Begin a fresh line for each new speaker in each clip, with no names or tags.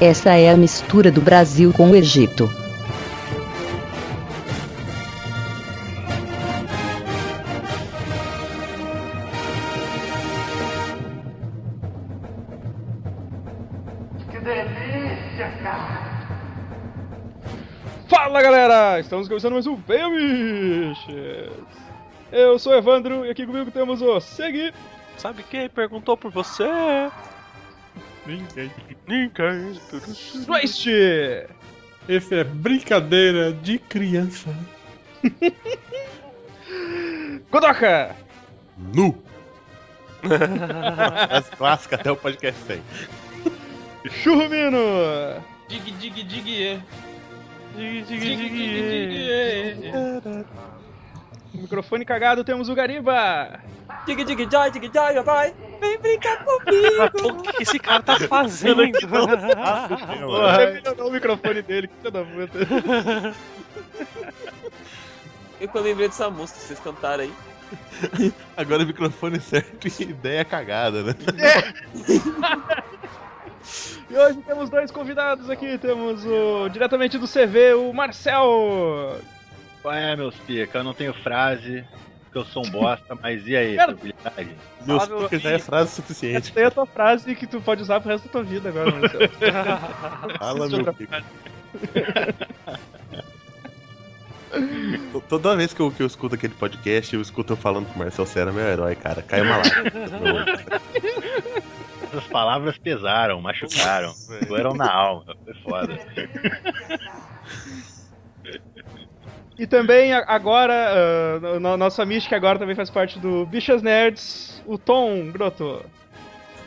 Essa é a mistura do Brasil com o Egito.
Fala galera, estamos começando mais um Filmes. Eu sou o Evandro e aqui comigo temos o Segui.
Sabe quem perguntou por você? Ninguém. Ninguém.
Twist.
Esse é brincadeira de criança.
Godoka.
Nu.
As clássicas até o podcast 100.
Churrumino.
Dig, dig, dig, é. Dig, dig,
Dig,
dig,
dig,
dig, é.
Microfone cagado temos o Gariba.
Dig, dig, joy, dig, joy, vai. Vem brincar comigo.
O que esse cara tá fazendo?
Você melhorou o microfone dele, que filho da puta.
Eu que eu lembrei dessa música que vocês cantaram aí.
Agora o microfone certo e ideia cagada, né?
E hoje temos dois convidados aqui. Temos o diretamente do CV, o Marcel.
Qual é, meus pica? Eu não tenho frase, porque eu sou um bosta, mas e aí,
Cara-
tranquilidade?
Meus
meu
picas já é frase suficiente.
Essa é a tua frase que tu pode usar pro resto da tua vida agora, Marcel.
Fala, meu pica. Toda vez que eu, que eu escuto aquele podcast, eu escuto eu falando que o Marcel Serra meu herói, cara. Cai uma lágrima.
Essas palavras pesaram, machucaram, doeram na alma, foi foda.
E também agora, no- nossa mística agora também faz parte do Bichas Nerds, o Tom Groto.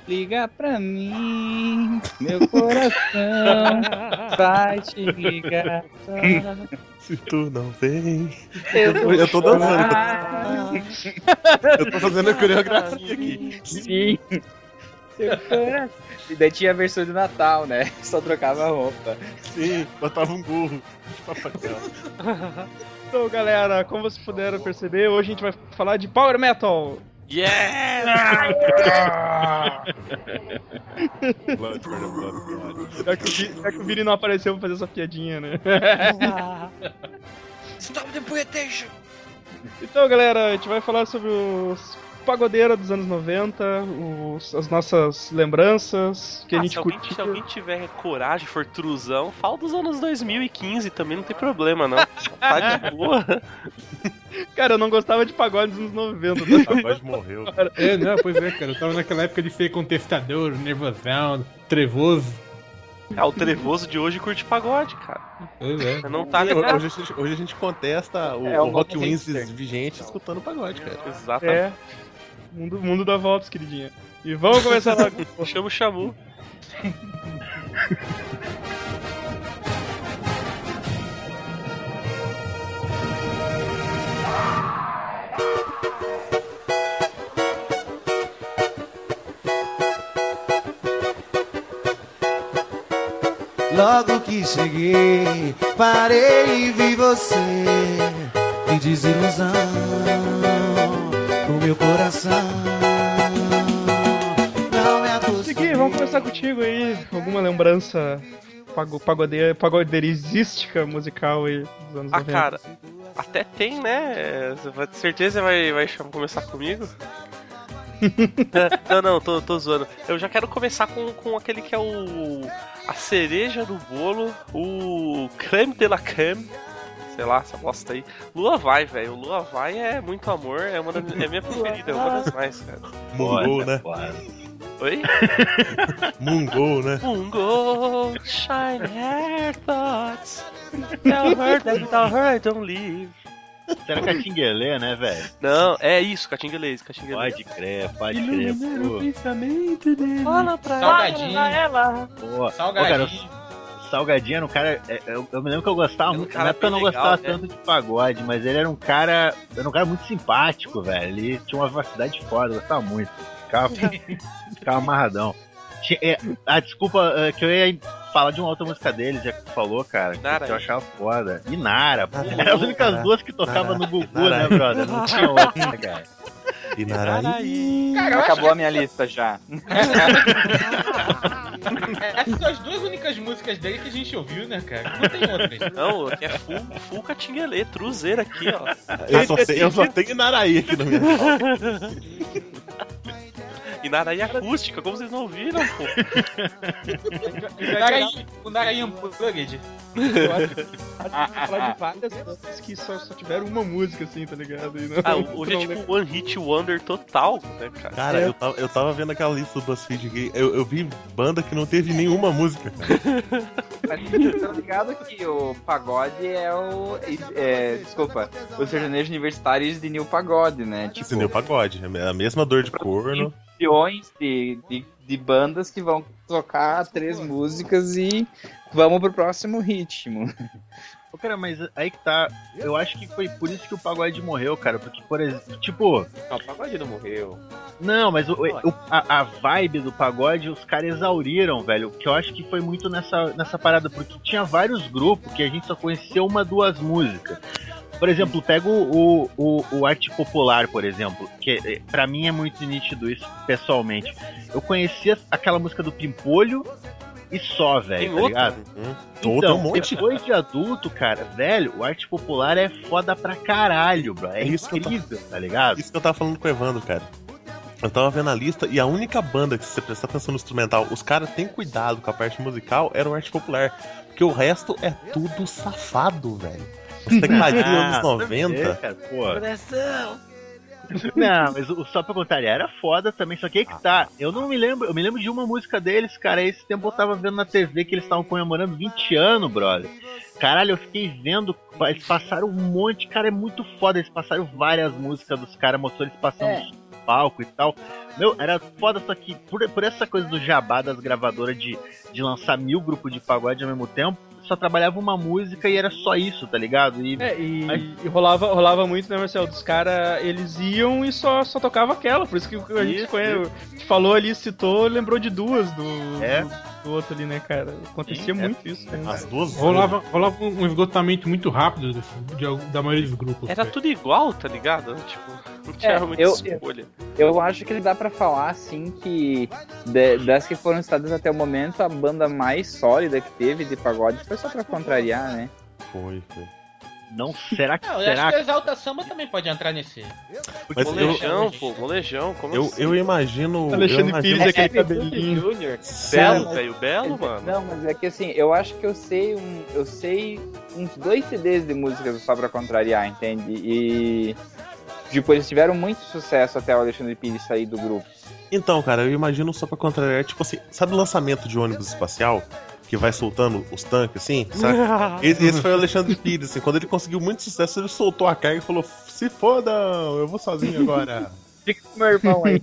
Liga pra mim, meu coração vai te ligar.
Se tu não vem.
Eu, vou
Eu tô dançando. Eu tô fazendo a coreografia aqui.
Sim. E daí tinha a versão de Natal, né? Só trocava a roupa.
Sim, botava um gorro de Papai Noel.
Então, galera, como vocês puderam perceber, hoje a gente vai falar de Power Metal.
Yeah!
Blood blood.
Já que, o Vini não apareceu pra fazer essa piadinha, né?
Stop the poetation!
Então, galera, a gente vai falar sobre os pagodeiros dos anos 90, os- as nossas lembranças, que a
Ah,
gente
se, alguém,
curtiu.
se alguém tiver coragem, for truzão, fala dos anos 2015 também, não tem problema não. Tá de boa.
Cara, eu não gostava de pagode dos anos 90. Tá?
Pagode morreu.
É, não, pois é, cara. Eu tava naquela época de ser contestador, nervosão, trevoso.
Ah, o trevoso de hoje curte pagode, cara.
Pois é.
Não tá
Hoje,
ligado.
a hoje a gente contesta o,
É,
o
o
Rock Wins vigente escutando pagode, cara.
Exatamente.
É. Mundo, mundo da Volts, queridinha. E vamos começar logo.
Chama o Xamu.
Logo que cheguei, parei e vi você. Que desilusão meu coração. Não me acostumei.
Segui, vamos começar contigo aí. Alguma lembrança pago, pagodeira, pagodeirística musical aí dos anos
Ah,
90?
cara, até tem, né? Vai- certeza vai, vai começar comigo? não, não, tô, tô zoando. Eu já quero começar com, com aquele que é o. A cereja do bolo, o creme de la creme. Sei lá, essa bosta aí. Lua vai, velho. Lua vai é muito amor, é, uma das, é minha preferida, é uma das mais, cara.
Mungol, né?
Oi?
Mungol, né?
Mungo, shine hair thoughts. Tell her that without her I don't live.
Será Catinguelê, né, velho?
Não, é isso, catinguelês, catinguelês.
Pode crer, pode crer. Pô,
pensamento dele.
Fala pra
Salgadinho.
ela.
pô, cara,
Salgadinho.
Salgadinho era um cara. é, Eu, eu me lembro que eu gostava
Era um
muito.
cara
Na época eu não
legal,
gostava
né?
tanto de pagode, mas ele era um cara. Era um cara muito simpático, velho. Ele tinha uma vivacidade foda, eu gostava muito. Ficava, ficava amarradão. Tinha- é, ah, desculpa, é, que eu ia falar de uma outra música dele, já que tu falou, cara. que-
Nara,
que eu
hein?
achava foda. E Nara, pô. Eram as únicas duas que tocavam
Nara,
no Gugu,
Nara.
né, brother? Não tinha outra, né, cara?
Inaraí.
Acabou a minha lista já.
Essas são as duas únicas músicas
dele que a gente ouviu, né, cara? Não tem outras.
Não, aqui é full, full catinguelê, truzeira aqui, ó.
Eu só, sei, eu só tenho Naraí aqui na minha
E Naraí acústica, como vocês não ouviram, pô?
O Naraí, o Naraí Unplugged.
Eu acho que a gente vai falar de várias bandas que só, só tiveram uma música, assim, tá ligado? E não-
Ah, hoje é tipo One Hit Wonder total, né, cara?
Cara,
É.
eu, tava, eu tava vendo aquela lista do BuzzFeed aqui. Eu, eu vi banda que não teve nenhuma música, cara.
Mas estão ligados que o pagode é o. É, desculpa, os sertanejos universitários de New Pagode, né? Tipo,
Entendeu? Pagode. É a mesma dor de corno.
Milhões de, de, de bandas que vão tocar três músicas e vamos pro próximo ritmo.
Ô, cara, mas aí que tá. Eu acho que foi por isso que o pagode morreu, cara. Porque, por exemplo, tipo.
Não, o pagode não morreu.
Não, mas o, o- a, a vibe do pagode os caras exauriram, velho. Que eu acho que foi muito nessa, nessa parada, porque tinha vários grupos que a gente só conhecia uma, duas músicas. Por exemplo, pega o, o, o Arte Popular, por exemplo, que eh, pra mim é muito nítido isso, pessoalmente. Eu conhecia aquela música do Pimpolho e só, velho, tá
outra?
ligado?
Hum, Todo
Então,
um monte.
depois de adulto, cara, velho, o Arte Popular é foda pra caralho, bro. É,
É isso que eu tô-
incrível, tá ligado?
Isso que eu tava falando com o Evandro, cara. Eu tava vendo a lista e a única banda que, se você prestar atenção no instrumental, os caras têm cuidado com a parte musical, era o Arte Popular. Porque o resto é tudo safado, velho. Os tecladinhos
Ah,
anos 90.
É, cara, pô. Não, mas o Só Pra Contrariar era foda também, só que aí que tá. Eu não me lembro, eu me lembro de uma música deles, cara. Esse tempo eu tava vendo na TV que eles estavam comemorando 20 anos, brother. Caralho, eu fiquei vendo, eles passaram um monte, cara, é muito foda. Eles passaram várias músicas dos caras, mostrou eles passando
É.
no palco e tal. Meu, era foda, só que por, por essa coisa do jabá das gravadoras de, de lançar mil grupos de pagode ao mesmo tempo, só trabalhava uma música e era só isso, tá ligado? E
É, e, e rolava, rolava muito, né, Marcelo? Dos caras, eles iam e só, só tocava aquela. Por isso que a gente
Isso,
conhe- falou ali, citou, lembrou de duas do,
É.
do, do outro ali, né, cara? Acontecia
Sim, é.
muito isso, né?
As duas.
Rolava, rolava um esgotamento muito rápido desse- de, algum- da maioria dos grupos.
Era tudo igual, tá ligado? Tipo, não tinha
É,
muita
eu-
escolha.
Eu acho que dá pra falar assim que de- das que foram citadas até o momento, a banda mais sólida que teve de pagode foi só pra contrariar, né?
Foi, foi.
Não será que
Não, eu
será
acho que o Exalta Samba também pode entrar nesse.
Mas eu,
Molejão, pô, molejão, como
eu,
assim?
eu imagino. eu
Alexandre
imagino
Pires, aquele cabelinho.
Júnior.
Belo, velho, belo, mano.
Não, mas é que assim, eu acho que eu sei um, eu sei uns dois CDs de músicas só pra contrariar, entende? E tipo, eles tiveram muito sucesso até o Alexandre Pires sair do grupo.
Então, cara, eu imagino só pra contrariar, tipo assim, sabe o lançamento de ônibus espacial? Que vai soltando os tanques, assim, sabe? Esse, esse foi o Alexandre Pires, assim, quando ele conseguiu muito sucesso, ele soltou a carga e falou, se fodam, eu vou sozinho agora.
Fica com meu irmão aí.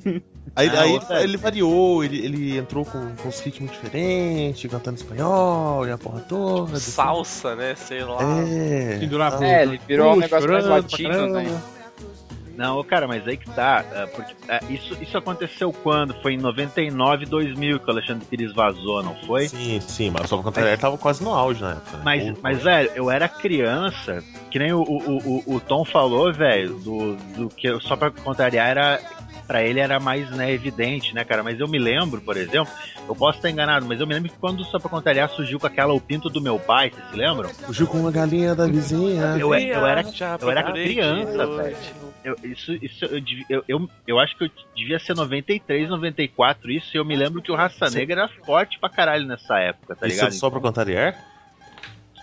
Aí,
Ah,
aí
outra-
ele variou, ele, ele entrou com, com uns ritmos diferentes, cantando espanhol e a porra toda. assim.
Salsa, né? Sei lá.
É.
É, ele virou um negócio mais latino, né?
Não, cara, mas aí que tá. é, porque é, isso, isso aconteceu quando? Foi em 99, 2000 que o Alexandre Pires vazou, não foi?
Sim, sim, mas só pra contrariar, ele tava quase no auge na época. né?
Mas,
Ou-
mas, velho, eu era criança, que nem o, o, o, o Tom falou, velho, do, do que só pra contrariar era. Pra ele era mais né, evidente, né, cara? Mas eu me lembro, por exemplo, eu posso estar enganado, mas eu me lembro que quando só pra contrariar surgiu com aquela O Pinto do Meu Pai, vocês se lembram?
Fugiu com uma galinha da vizinha.
Eu, eu era eu era criança,
noite.
Eu, isso, isso eu, eu, eu, eu acho que eu devia ser 93, 94, isso, e eu me lembro que o Raça
Sim.
Negra era forte pra caralho nessa época, tá
Isso
ligado?
é só pra contrariar?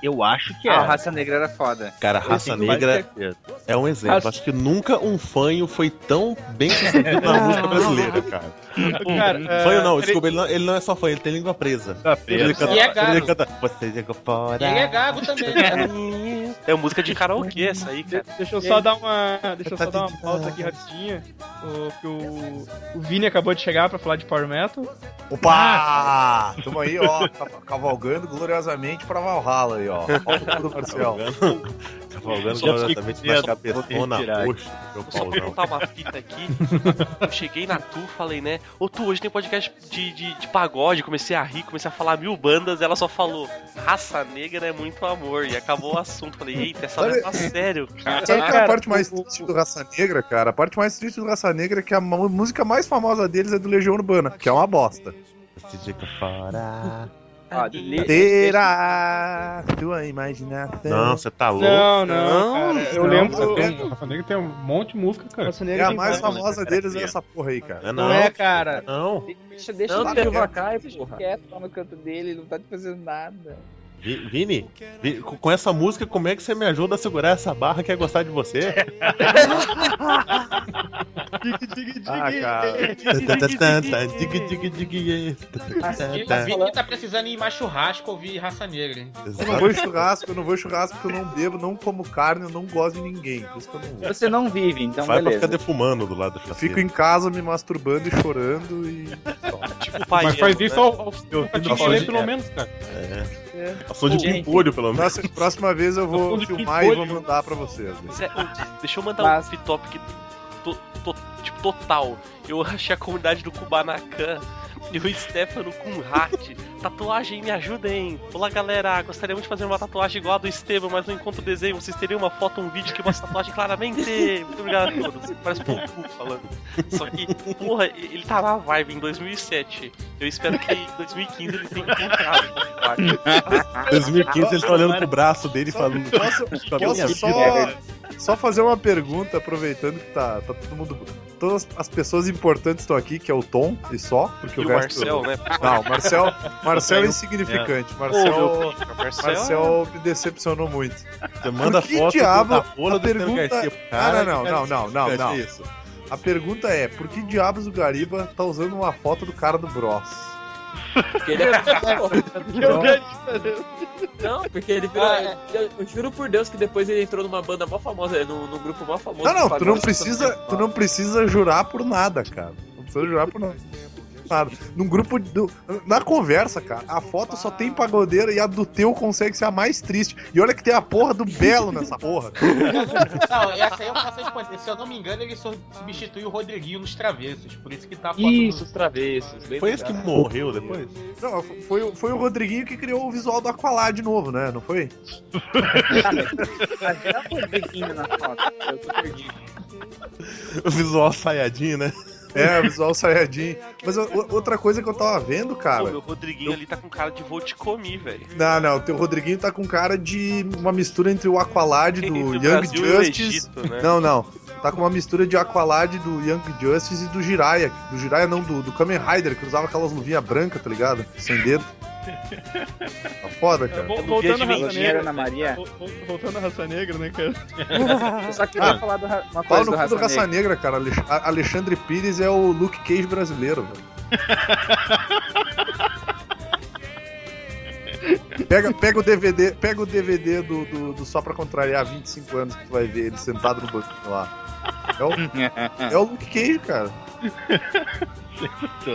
Eu acho que
Ah,
era.
a raça negra era foda.
Cara, Raça Negra é um exemplo.
Raça-
Acho que nunca um fanho foi tão bem sucedido na música brasileira, cara.
Cara, é,
Fanho não, desculpa, ele não, ele não é só fanho, ele tem língua presa.
Tá preso.
Ele canta,
E é gago.
ele canta, você chegou fora.
E ele é gago também, né?
É música de karaokê essa aí, cara.
Deixa eu só dar uma, deixa eu só dar uma pausa aqui rapidinha. O, que o, o Vini acabou de chegar pra falar de Power Metal.
Opa! Tamo aí, ó, ca- cavalgando gloriosamente pra Valhalla aí, ó. Ó, do Marcel.
Cavalgando
Só
gloriosamente
fiquei
na
quieto, vou
cabeçona
retirar.
roxa do meu
Vou só
pauzão.
perguntar uma fita aqui. Eu cheguei na Tu, falei, né? Ô Tu, hoje tem podcast de, de, de pagode. Comecei a rir, comecei a falar mil bandas. Ela só falou, raça negra é muito amor. E acabou o assunto. Falei, eita, essa
Sabe-
leva a sério, cara.
Sabe qual é
cara,
a parte mais
o-
triste do Raça Negra, cara? A parte mais triste do Raça Negra é que a música mais famosa deles é do Legião Urbana, que é uma bosta.
Você chegou fora.
Li-
Terá tua imaginação.
Não, você tá louco.
Não, não, cara. Eu
Não,
lembro.
tem- Rafa Negra tem um monte de música, cara.
Raça
É a
tem
mais
várias.
famosa deles é essa porra aí, cara.
É
Não
não,
é, cara.
não.
Deixa, deixa
Não, tem o Vacai,
deixa
porra.
quieto lá no canto dele, ele não tá te fazendo nada.
Vi- Vini, Vi- com essa música, como é que você me ajuda a segurar essa barra que é gostar de você?
Ah, cara.
A Vini tá precisando ir mais churrasco ouvir raça negra, hein?
Eu não vou churrasco, eu não vou churrasco porque eu não bebo, não como carne, eu não gosto de ninguém. Por isso que eu não vou.
Você não vive, então
Vai pra
beleza.
ficar defumando do lado da
fico em casa me masturbando e chorando e.
Tipo pai.
Mas faz isso ao, ao te
fico
falei,
de-
pelo menos, cara.
A som de pimpolho, pelo menos.
Próxima, próxima vez eu vou filmar e vou mandar pra vocês.
É, deixa eu mandar
Mas-
um off-topic to- to- tipo, total. Eu achei a comunidade do Kubanacan e o Stefano com hat. Tatuagem, me ajudem. Olá, galera. Gostaríamos de fazer uma tatuagem igual a do Esteban, mas não encontro o desenho. Vocês teriam uma foto, um vídeo que mostra a tatuagem claramente? Muito obrigado a todos. Parece um pouco falando. Só que, porra, ele tá na vibe em 2007. Eu espero que em 2015 ele tenha encontrado a tatuagem.
2015 ele tá olhando pro braço dele e falando.
Posso,
"Pra minha
posso
vida."
só, só fazer uma pergunta, aproveitando que tá, tá todo mundo. Todas as pessoas importantes estão aqui, que é o Tom e só, porque
E
o,
o
resto.
Marcel, né?
Não, Marcel, Marcel é insignificante.
Ô,
Marcel,
Marcel,
Marcel me decepcionou muito.
Você manda
Por que
foto
diabo
da folha
a
do
pergunta-
Garcia
Ah,
cara.
não,
que
não, não, não, não.
é isso.
A pergunta é: por que diabos o Gariba tá usando uma foto do cara do Bros?
Porque ele é Não, porque ele virou.
Ah, é.
eu, eu juro por Deus que depois ele entrou numa banda mó famosa, num, num grupo mó famoso.
Não, não, tu não precisa, tu não precisa jurar por nada, cara. Não precisa jurar por nada. Nada. Num grupo do, na conversa, cara, a foto só tem pagodeira e a do teu consegue ser a mais triste. E olha que tem a porra do Belo nessa porra.
Não, essa aí eu posso responder. Se eu não me engano, ele su- substituiu o Rodriguinho nos travessos. Por isso que tá a foto
Isso,
do...
os travessos. bem
Foi esse que morreu depois?
Não, foi, o- foi o Rodriguinho que criou o visual do Aqualad de novo, né? Não foi?
Era o Rodriguinho na foto. Eu tô perdido.
O visual saiadinho, né?
É, o visual Saiyajin. Mas o- o- outra coisa que eu tava vendo,
Pô,
cara.
meu Rodriguinho ali tá com cara de vou te comer, velho.
Não, não, o teu Rodriguinho tá com cara de uma mistura entre o Aqualad do
Entre o
Young
Brasil o
Justice.
Egito, né?
Não, não. Tá com uma mistura de Aqualad do Young Justice e do Jiraiya. Do Jiraiya não, do, do Kamen Rider, que usava aquelas luvinhas brancas, tá ligado? Sem dedo. Tá foda, cara.
Vol- Voltando à raça negra.
Ana Maria.
Vol- vol- Voltando à raça negra, né, cara?
Eu só queria
Ah,
falar do, uma
Fala
coisa
no
do
cu do
Raça
Raça
Negra.
Negra, cara. Alexandre Pires é o Luke Cage brasileiro, velho. Pega, pega o DVD, pega o DVD do, do, do Só Pra Contrariar 25 anos que tu vai ver ele sentado no banquinho lá. É o, é o Luke Cage, cara.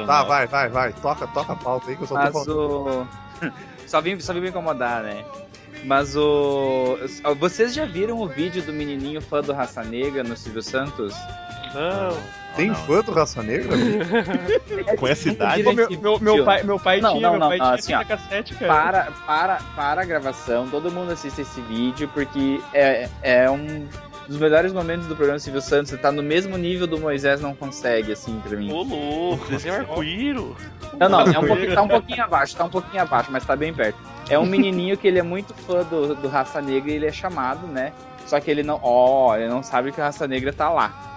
Tá, vai, vai, vai. Toca, toca a pauta aí que eu só tô
Mas
falando.
o. só, vim, só vim me incomodar, né? Mas o. Vocês já viram o vídeo do menininho fã do Raça Negra no Silvio Santos?
Não.
Tem fã do Raça Negra?
Com essa idade.
Meu, meu, meu pai, meu pai
Não,
tinha,
não,
meu pai
não,
tinha
assim,
cassete, cara.
Para, para, para a gravação, todo mundo assiste esse vídeo, porque é, é um dos melhores momentos do programa Silvio Santos. Tá no mesmo nível do Moisés Não Consegue, assim, pra mim.
Ô, louco, desenho arco-íro.
Não, não, é um pouquinho, tá um pouquinho abaixo, tá um pouquinho abaixo, mas tá bem perto. É um menininho que ele é muito fã do, do Raça Negra e ele é chamado, né? Só que ele não, ó, ele não sabe que o Raça Negra tá lá.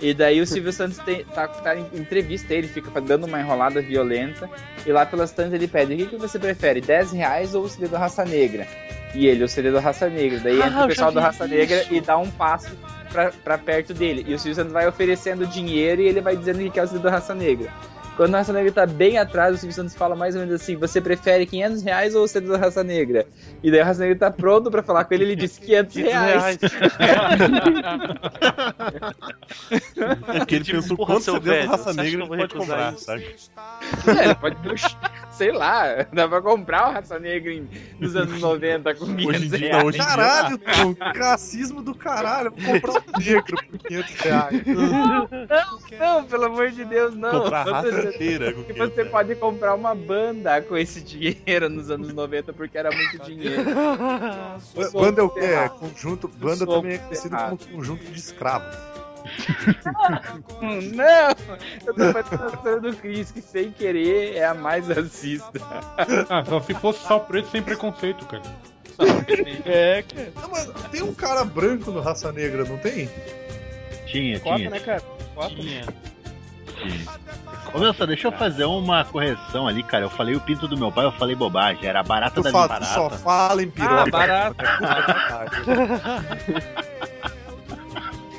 E daí o Silvio Santos tem, tá, tá em entrevista, ele fica dando uma enrolada violenta. E lá pelas tantas ele pede: o que, que você prefere, 10 reais ou o CD do Raça Negra? E ele, o CD do Raça Negra. Daí
Ah,
entra o pessoal
vi
Raça Negra
isso.
e dá um passo pra, pra perto dele. E o Silvio Santos vai oferecendo dinheiro e ele vai dizendo que quer o CD do Raça Negra. Quando o Raça Negra tá bem atrás, o Silvio Santos fala mais ou menos assim: você prefere 500 reais ou o CD da Raça Negra? E daí o Raça Negra tá pronto pra falar com ele, ele diz 500 reais.
Porque ele
Tipo,
pensou quanto CD do
velho,
Raça
você
Negra ele
vou
pode
recusar
comprar, sabe?
É, ele pode, sei lá, dá pra comprar o Raça Negra em, nos anos 90 com 500
Hoje em dia,
reais.
hoje.
Caralho, que racismo do caralho. Eu Vou comprar um negro por 500 reais.
Não, não, pelo amor de Deus, não.
Comprar raça
Você-
inteira. com
que
500
você pode comprar uma banda com esse dinheiro nos anos 90 porque era muito dinheiro.
Ba- Banda é o quê? É conjunto. Banda também é conhecido como conjunto de escravos.
Não! Eu tô fazendo a história do Chris, que sem querer é a mais racista.
Ah, só se fosse sal preto sem preconceito, cara.
É, cara.
Não, mas tem um cara branco no Raça Negra, não tem?
Tinha,
Cota,
tinha.
né, cara? Cota.
Tinha.
Ô, meu, só deixa eu fazer uma correção ali, cara. Eu falei o pinto do meu pai, eu falei bobagem. Era a barata
Tu,
da
fa-
minha
tu só
barata.
fala em piroca.
Ah,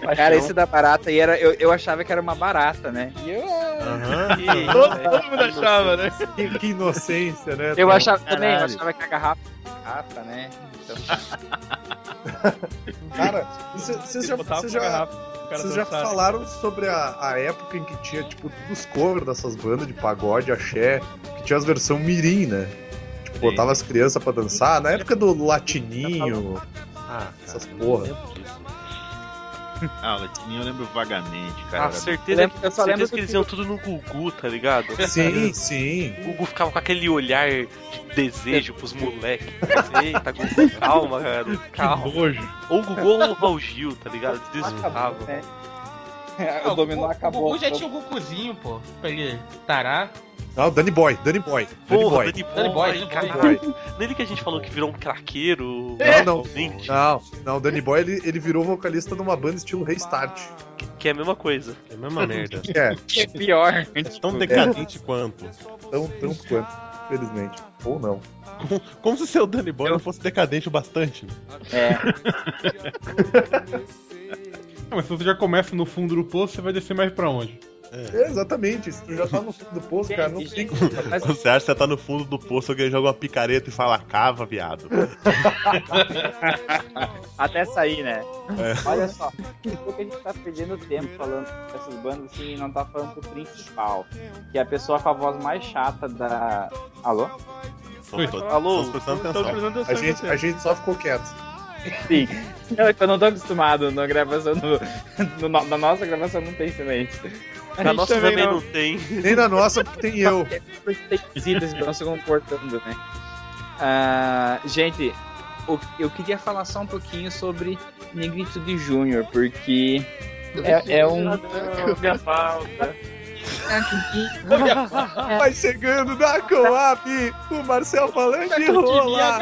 barato.
Cara, esse da barata aí era. Eu, eu achava que era uma barata, né? E eu.
Aham.
E-
Todo, todo mundo achava, né?
Que, que inocência, né?
Eu achava também, eu
Caralho.
achava que a garrafa. Garrafa, né? Então,
Cara, vocês já,
pra
já,
garrafa,
vocês já falaram sobre a, a época em que tinha, tipo, os covers dessas bandas de pagode, axé, que tinha as versões mirim, né? Tipo, botava as crianças pra dançar, na época do latininho,
Ah, cara,
essas
eu
porra.
Ah, o Latininho eu lembro vagamente, cara.
Ah, certeza,
Eu lembro- eu só
certeza
lembro
que eles
que-
iam tudo no Gugu, tá ligado?
Sim, sim.
O Gugu ficava com aquele olhar de desejo pros moleques. Eita, Gugu, calma, cara. Calma.
Nojo.
Ou o Gugu ou o Raul Gil, tá ligado? Eles
acabou,
desfrutavam.
Né?
Ah,
O dominó
O
acabou.
Gugu já tinha o Guguzinho, pô. Pra ele tarar.
Não, Danny Boy, Danny Boy, Danny
Porra,
Boy.
Danny
Danny Boy,
Boy,
Danny
caralho. Nele que a gente falou que virou um craqueiro.
Não, não. Não, não, o Danny Boy ele, ele virou vocalista de uma banda estilo Restart.
que é a mesma coisa.
É a mesma merda.
É,
É pior.
Tão decadente quanto.
tão, tão quanto, felizmente. Ou não.
Como se seu Danny Boy não fosse decadente o bastante.
É.
Mas se você já começa no fundo do poço, você vai descer mais pra onde?
É, exatamente, se tu já tá no fundo do poço, cara, não tem como.
Mas
Você acha que você tá no fundo do poço, alguém joga uma picareta e fala cava, viado.
até sair, né?
É.
Olha só, o que a gente tá perdendo tempo falando dessas bandas assim e não tá falando do principal. Que é a pessoa com a voz mais chata da. Alô?
Tô- tô-
Alô?
tô prestando
Tô
atenção.
A gente, a gente só ficou quieto.
Sim. Eu não tô acostumado na gravação do, do- na nossa gravação não tem silêncio.
A
Na nossa
também
também
não.
não tem.
Nem na nossa, porque tem eu.
Tem visitas que estão se comportando, né? Ah, gente, o- eu queria falar só um pouquinho sobre Negritude Júnior, porque é, é um.
Minha falta.
Vai chegando na Coab, o Marcel falando de rola.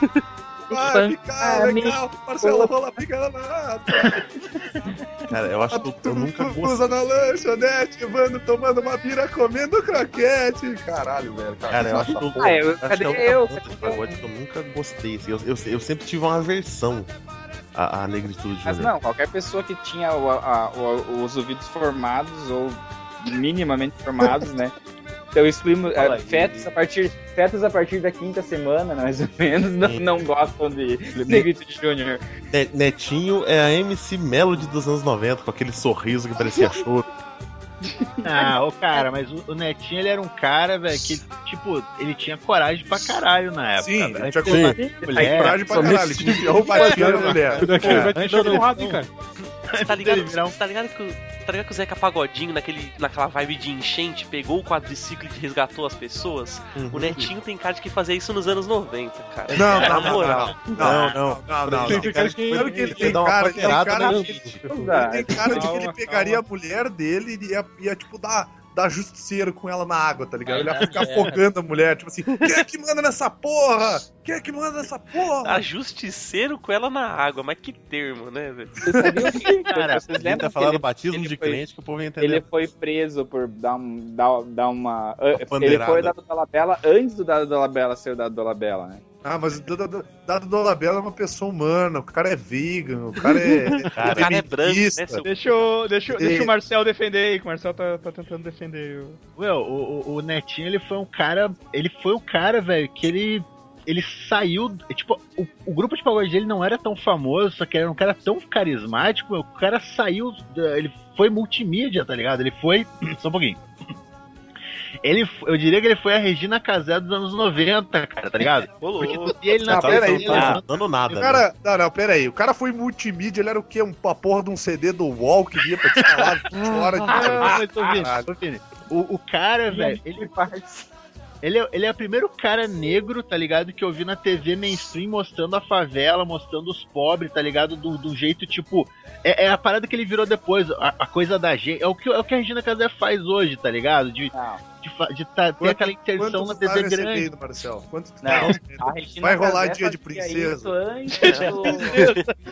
Vai ficar legal, Marcelo rola fica na
Cara, eu acho que eu, nunca
Usa
gostei.
na lanchonete, mano, tomando uma bira, comendo croquete. Caralho, velho.
Cara, eu acho que eu,
Ah, eu- cadê
é a única
eu?
eu nunca gostei. assim. Eu, eu, eu sempre tive uma aversão à, à negritude.
Mas não, qualquer pessoa que tinha o- a- o- os ouvidos formados ou minimamente formados, né? Então excluímos
Fala
é,
aí.
fetos a partir fetos a partir da quinta semana, mais ou menos, não, não gostam de Negritude Júnior.
Ne- Netinho é a MC Melody dos anos 90, com aquele sorriso que parecia choro.
Ah, ô cara, mas o, o Netinho ele era um cara, velho, que, tipo, ele tinha coragem pra caralho na época.
Sim,
velho.
tinha coragem,
Mulher,
coragem pra caralho. Tinha batia na mulher.
É,
vai te dar
dele-
porrada, hein, cara.
Você tá ligado,
um-
você tá ligado que, o- tá ligado que o Zeca Pagodinho, naquele, naquela vibe de enchente, pegou o quadriciclo e resgatou as pessoas?
Uhum.
O Netinho tem cara de que fazia isso nos anos 90, cara.
Não,
Na
não, não,
moral.
não, não, não, não, não.
Tem
não.
cara
Sabe que ele tem cara, de que ele
Calma,
pegaria a mulher dele e ia, ia tipo, dar, dar justiceiro com ela na água, tá ligado? Ele ia ficar afogando a mulher, tipo assim, quem é que manda nessa porra? Quem é que manda nessa porra?
Tá justiceiro com ela na água, mas que termo, né, velho?
Vocês sabiam que,
Cara,
vocês
Ele
lembram
tá falando
ele,
batismo
ele
de
foi-
crente que o povo ia entender.
ele foi preso por dar, um, dar, dar uma... Ele
pandeirada.
foi dado Dolabella antes do dado Dolabella ser o dado Dolabella, né?
Ah, mas o Dado- Dolabella é uma pessoa humana, o cara é vegan, o cara é.
O cara é branco, né, seu...
Deixa, eu- deixa, eu- deixa o Marcel defender aí, que o Marcel tá, tá tentando defender. o-
Well, o, o- o Netinho, ele foi um cara. Ele foi um cara, velho, que ele. Ele saiu. Tipo, o, o grupo de pagode dele não era tão famoso, só que era um cara tão carismático, meu, o cara saiu. ele foi multimídia, tá ligado? Ele foi. Só um pouquinho. Ele, eu diria que ele foi a Regina Casé dos anos 90, cara, tá ligado? Porque tu ele na
Não,
Tá,
pera
não
aí,
tá dando nada.
O
né?
cara, não, não, pera aí. O cara foi multimídia, ele era o quê? Um, uma porra de um CD do UOL que vinha pra te falar 20 horas de
Ah, tô vendo, tô vendo. O, o cara, velho, ele, Ele é, ele é o primeiro cara negro, tá ligado? Que eu vi na TV mainstream mostrando a favela, mostrando os pobres, tá ligado? Do, do jeito, tipo. É, é a parada que ele virou depois, a, a coisa da gente. É o, que, é o que a Regina Casé faz hoje, tá ligado? De, de, de tá, ter aquela inserção na
tá
TV grande.
Marcel? Quanto tu
Não,
tá Vai rolar dia de princesa.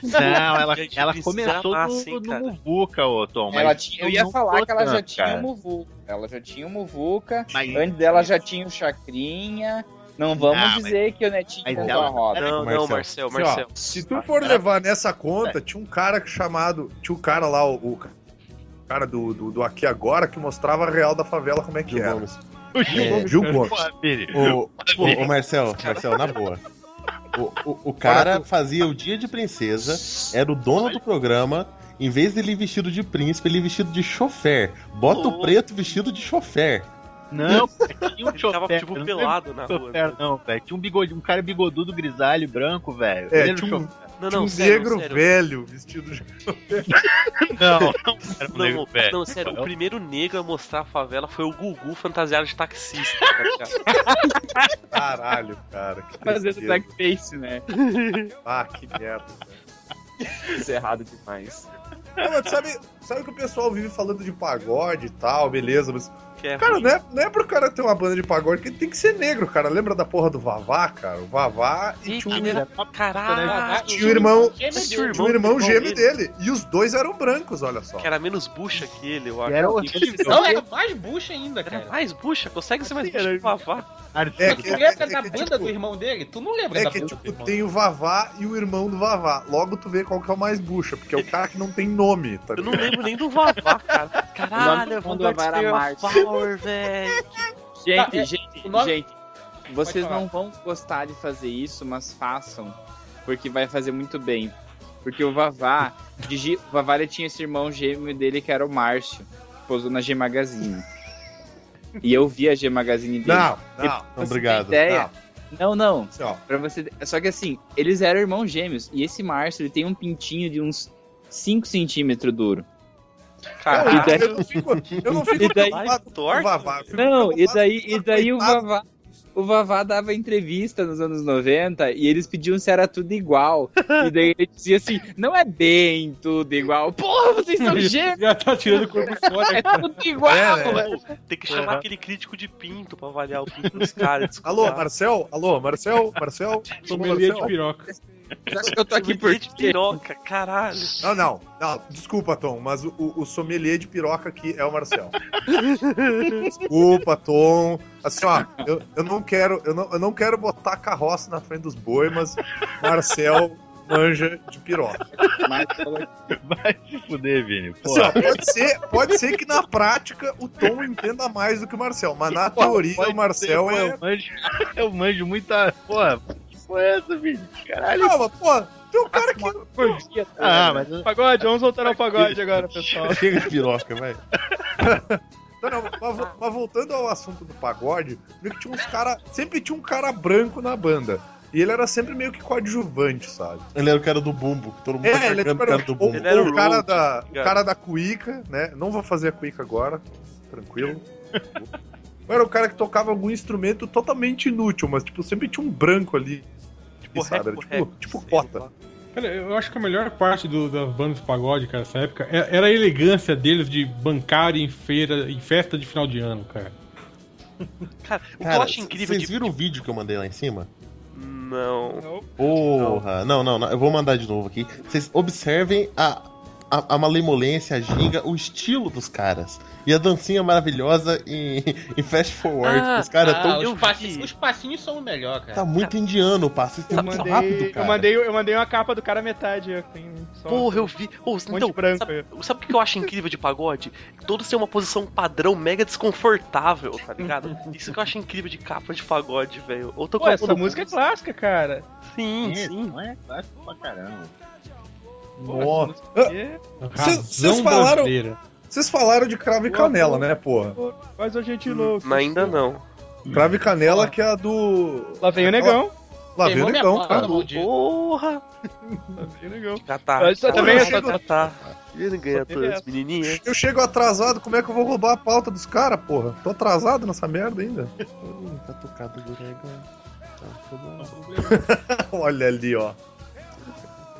Não, ela, ela começou no,
assim,
no. Muvuca, ô Tom.
Ela
mas
tinha, eu
não-
ia
não
falar que ela já
tanto,
tinha o Muvuca. Ela já tinha o Muvuca.
Mas-
Antes dela já tinha o Chacrinha. Não vamos
Ah, mas-
dizer que o Netinho
mas ela-
a roda.
Não,
Marcel.
não, Marcel,
Assim, ó,
Marcel.
se tu for levar nessa conta, tinha um cara chamado. Tinha um cara lá, o, o cara do, do, do Aqui Agora, que mostrava a real da favela como é que
Gil
era.
Gomes.
O Gil Gomes. Gil Gomes.
O, o, o Marcel, Marcel, na boa. O, o, o cara fazia o dia de princesa, era o dono do programa. Em vez dele vestido de príncipe, ele vestido de chofer. Bota o
Oh.
preto vestido de chofer.
Não, tinha um
Ele tava,
chofer,
tipo, pelado na rua.
chofer, não, velho. Tinha um, bigode, um cara bigodudo, grisalho, branco, velho.
É,
Ele era o
tinha um,
chofer.
Não, não,
um
sério,
negro
sério.
velho vestido de.
Não, não era um
Não,
negro velho.
não, sério, o primeiro negro a mostrar a favela foi o Gugu fantasiado de taxista. ligado?
Caralho, cara. Que
Fazendo blackface, né?
Ah, que merda.
Isso é errado demais.
Não, mas sabe, sabe que o pessoal vive falando de pagode e tal, beleza, mas.
Que é
Cara,
ruim.
não é, não é pro cara ter uma banda de pagode que ele tem que ser negro, cara. Lembra da porra do Vavá, cara? O Vavá e
Ih,
tinha um,
era- Caralho!
tinha um irmão.
Tinha
um irmão gêmeo
dele.
E os dois eram brancos, olha só.
Que era menos bucha que ele, eu acho.
E era
E
horrível.
Não, era mais bucha ainda,
Era
cara.
mais bucha? Consegue ser mais bucha que o Vavá?
É
Tu
que,
lembra
é,
da
que,
banda
tipo,
do irmão dele? Tu não lembra
é
da
que,
banda
tipo,
irmão
tem o Vavá e o irmão do Vavá. Logo tu vê qual que é o mais bucha, porque é o cara que não tem nome, tá
Eu não lembro nem do Vavá, cara. Caralho,
O nome do Vavá era
Power, velho.
Gente,
Tá, é,
gente,
nome-
gente. Vocês não vão gostar de fazer isso, mas façam. Porque vai fazer muito bem. Porque o Vavá, digi- o Vavá ele tinha esse irmão gêmeo dele que era o Márcio, que posou na G Magazine. E eu vi a G Magazine dele.
Não, não.
Ter
Obrigado.
Ideia, não, não.
Assim, ó,
Pra você... Só que assim, eles eram irmãos gêmeos. E esse Márcio, ele tem um pintinho de uns 5 centímetros duro.
Caralho.
daí-
eu não fico, eu não fico
E daí-
preocupado com o
Torto?
Vavá.
Não, e daí, e daí o. Vavá. O Vavá dava entrevista nos anos 90 e eles pediam se era tudo igual. E daí ele dizia assim: não é bem tudo igual. Porra, vocês são gêmeos,
Já tá tirando o corpo fora.
é tudo igual.
É,
velho.
Tem que chamar aquele crítico de pinto pra avaliar o pinto dos caras.
Alô, Marcel? Alô, Marcel? Marcel? Alô,
Sommelier de
Marcel?
piroca.
Eu tô aqui por
de piroca, caralho.
Não, não, não, desculpa, Tom, mas o, o, sommelier de piroca aqui é o Marcel. desculpa, Tom. Assim, ó, eu, eu não quero, eu não, eu não quero botar carroça na frente dos boi, mas Marcel manja de piroca.
Mas,
Vai se fuder, Vini.
Assim, ó, pode ser, pode ser que na prática o Tom entenda mais do que o Marcel, mas na teoria
Pode
o Marcel
ser,
é.
Eu manjo, eu manjo muita. Porra, porra é essa, Vini? Caralho.
Calma, pô, tem um cara que.
dia,
Ah, mas.
Pagode, vamos voltar ao pagode agora, pessoal.
Chega de piroca, vai.
Não, não, mas, mas voltando ao assunto do pagode, viu que tinha uns cara. Sempre tinha um cara branco na banda. E ele era sempre meio que coadjuvante, sabe?
Ele era o cara do bumbo, que todo mundo
É,
tá
ele tipo,
o cara
era,
do bumbo.
Ele era
o
o
cara
Road,
da,
tá
o cara da cuíca, né? Não vou fazer a cuíca agora, tranquilo. Era o cara que tocava algum instrumento totalmente inútil, mas tipo, sempre tinha um branco ali.
Tipo,
tipo, tipo
sei
cota.
Cara, eu acho que a melhor parte do, das bandas de pagode, cara, nessa época, é- era a elegância deles de bancar em feira, em festa de final de ano, cara.
Cara, o que eu
Cara,
acho incrível
vocês
de.
viram o vídeo que eu mandei lá em cima?
Não.
Porra, não, não, não, eu vou mandar de novo aqui. Vocês observem a, a, a malemolência, a ginga, o estilo dos caras. E a dancinha maravilhosa em, em Fast Forward.
Ah,
os caras
Ah,
tão.
eu
os, passinhos, os passinhos são o melhor, cara.
Tá muito indiano o passo. Isso é
Eu
muito
mandei,
rápido,
eu,
cara.
mandei, eu mandei uma capa do cara metade. Tem só
Porra, eu vi. Oh,
um
então,
branco.
sabe,
aí.
sabe o que eu acho incrível de pagode? Todos têm uma posição padrão mega desconfortável, tá ligado? Isso que eu acho incrível de capa de pagode, velho. Ou tô
Pô, essa música é clássica, cara.
Sim, sim.
Não é clássico pra caramba.
Nossa.
É,
Vocês- falaram-. Vocês falaram de cravo e canela, né, porra?
Faz a gente louco.
Mas ainda não.
Cravo e canela que é a do.
Lá vem o negão.
Lá vem o negão, cara.
maldito.
Porra!
Lá vem o negão.
Tá.
Mas
Tá, tá, tá, tá. Ele ganha todas menininhas.
Eu chego atrasado, como é que eu vou roubar a pauta dos caras, porra? Tô atrasado nessa merda ainda.
Tá tocado do negão. Tá tudo
Olha ali, ó.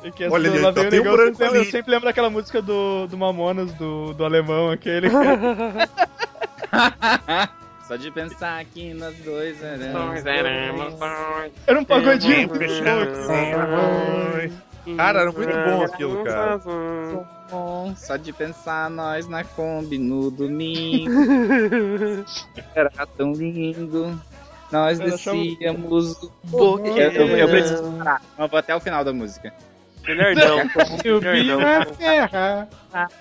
É que
Olha ali,
vem o
tem um
eu
branco
sempre- Eu
ali.
sempre lembro daquela música do, do Mamonas, do, do alemão, aquele.
Só de pensar aqui nós dois né?
Era um pagodinho.
Cara, era muito bom aquilo, cara.
Bom, Só de pensar nós na Kombi no domingo. Era tão lindo. Nós descíamos o
Boqueirão.
Eu, eu, eu preciso parar. Eu vou até o final da música.
Melhor não.
Eu vi na
não.
terra.
Mas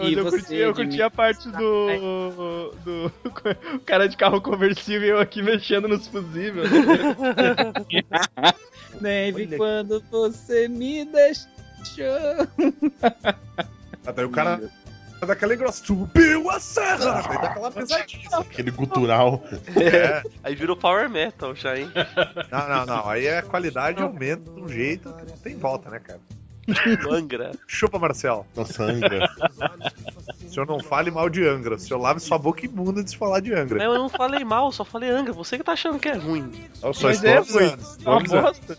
E
eu curti, eu curti a parte do. do o cara de carro conversível eu aqui mexendo nos fusíveis.
Neve, quando você me deixou.
Até o cara daquela grossa. Subiu a serra! Daí dá aquela pesadinha.
Aquele gutural.
É.
Aí virou Power Metal já, hein?
Não, não, não. Aí a qualidade aumenta de um jeito que não tem volta, né, cara?
Angra.
Chupa, Marcel.
Nossa, Angra.
O senhor não fale mal de Angra. O senhor lave sua boca imunda de se falar de Angra.
Eu não falei mal, só falei Angra. Você que tá achando que é ruim.
Eu só
Mas
estou
é,
avisando.
É uma bosta.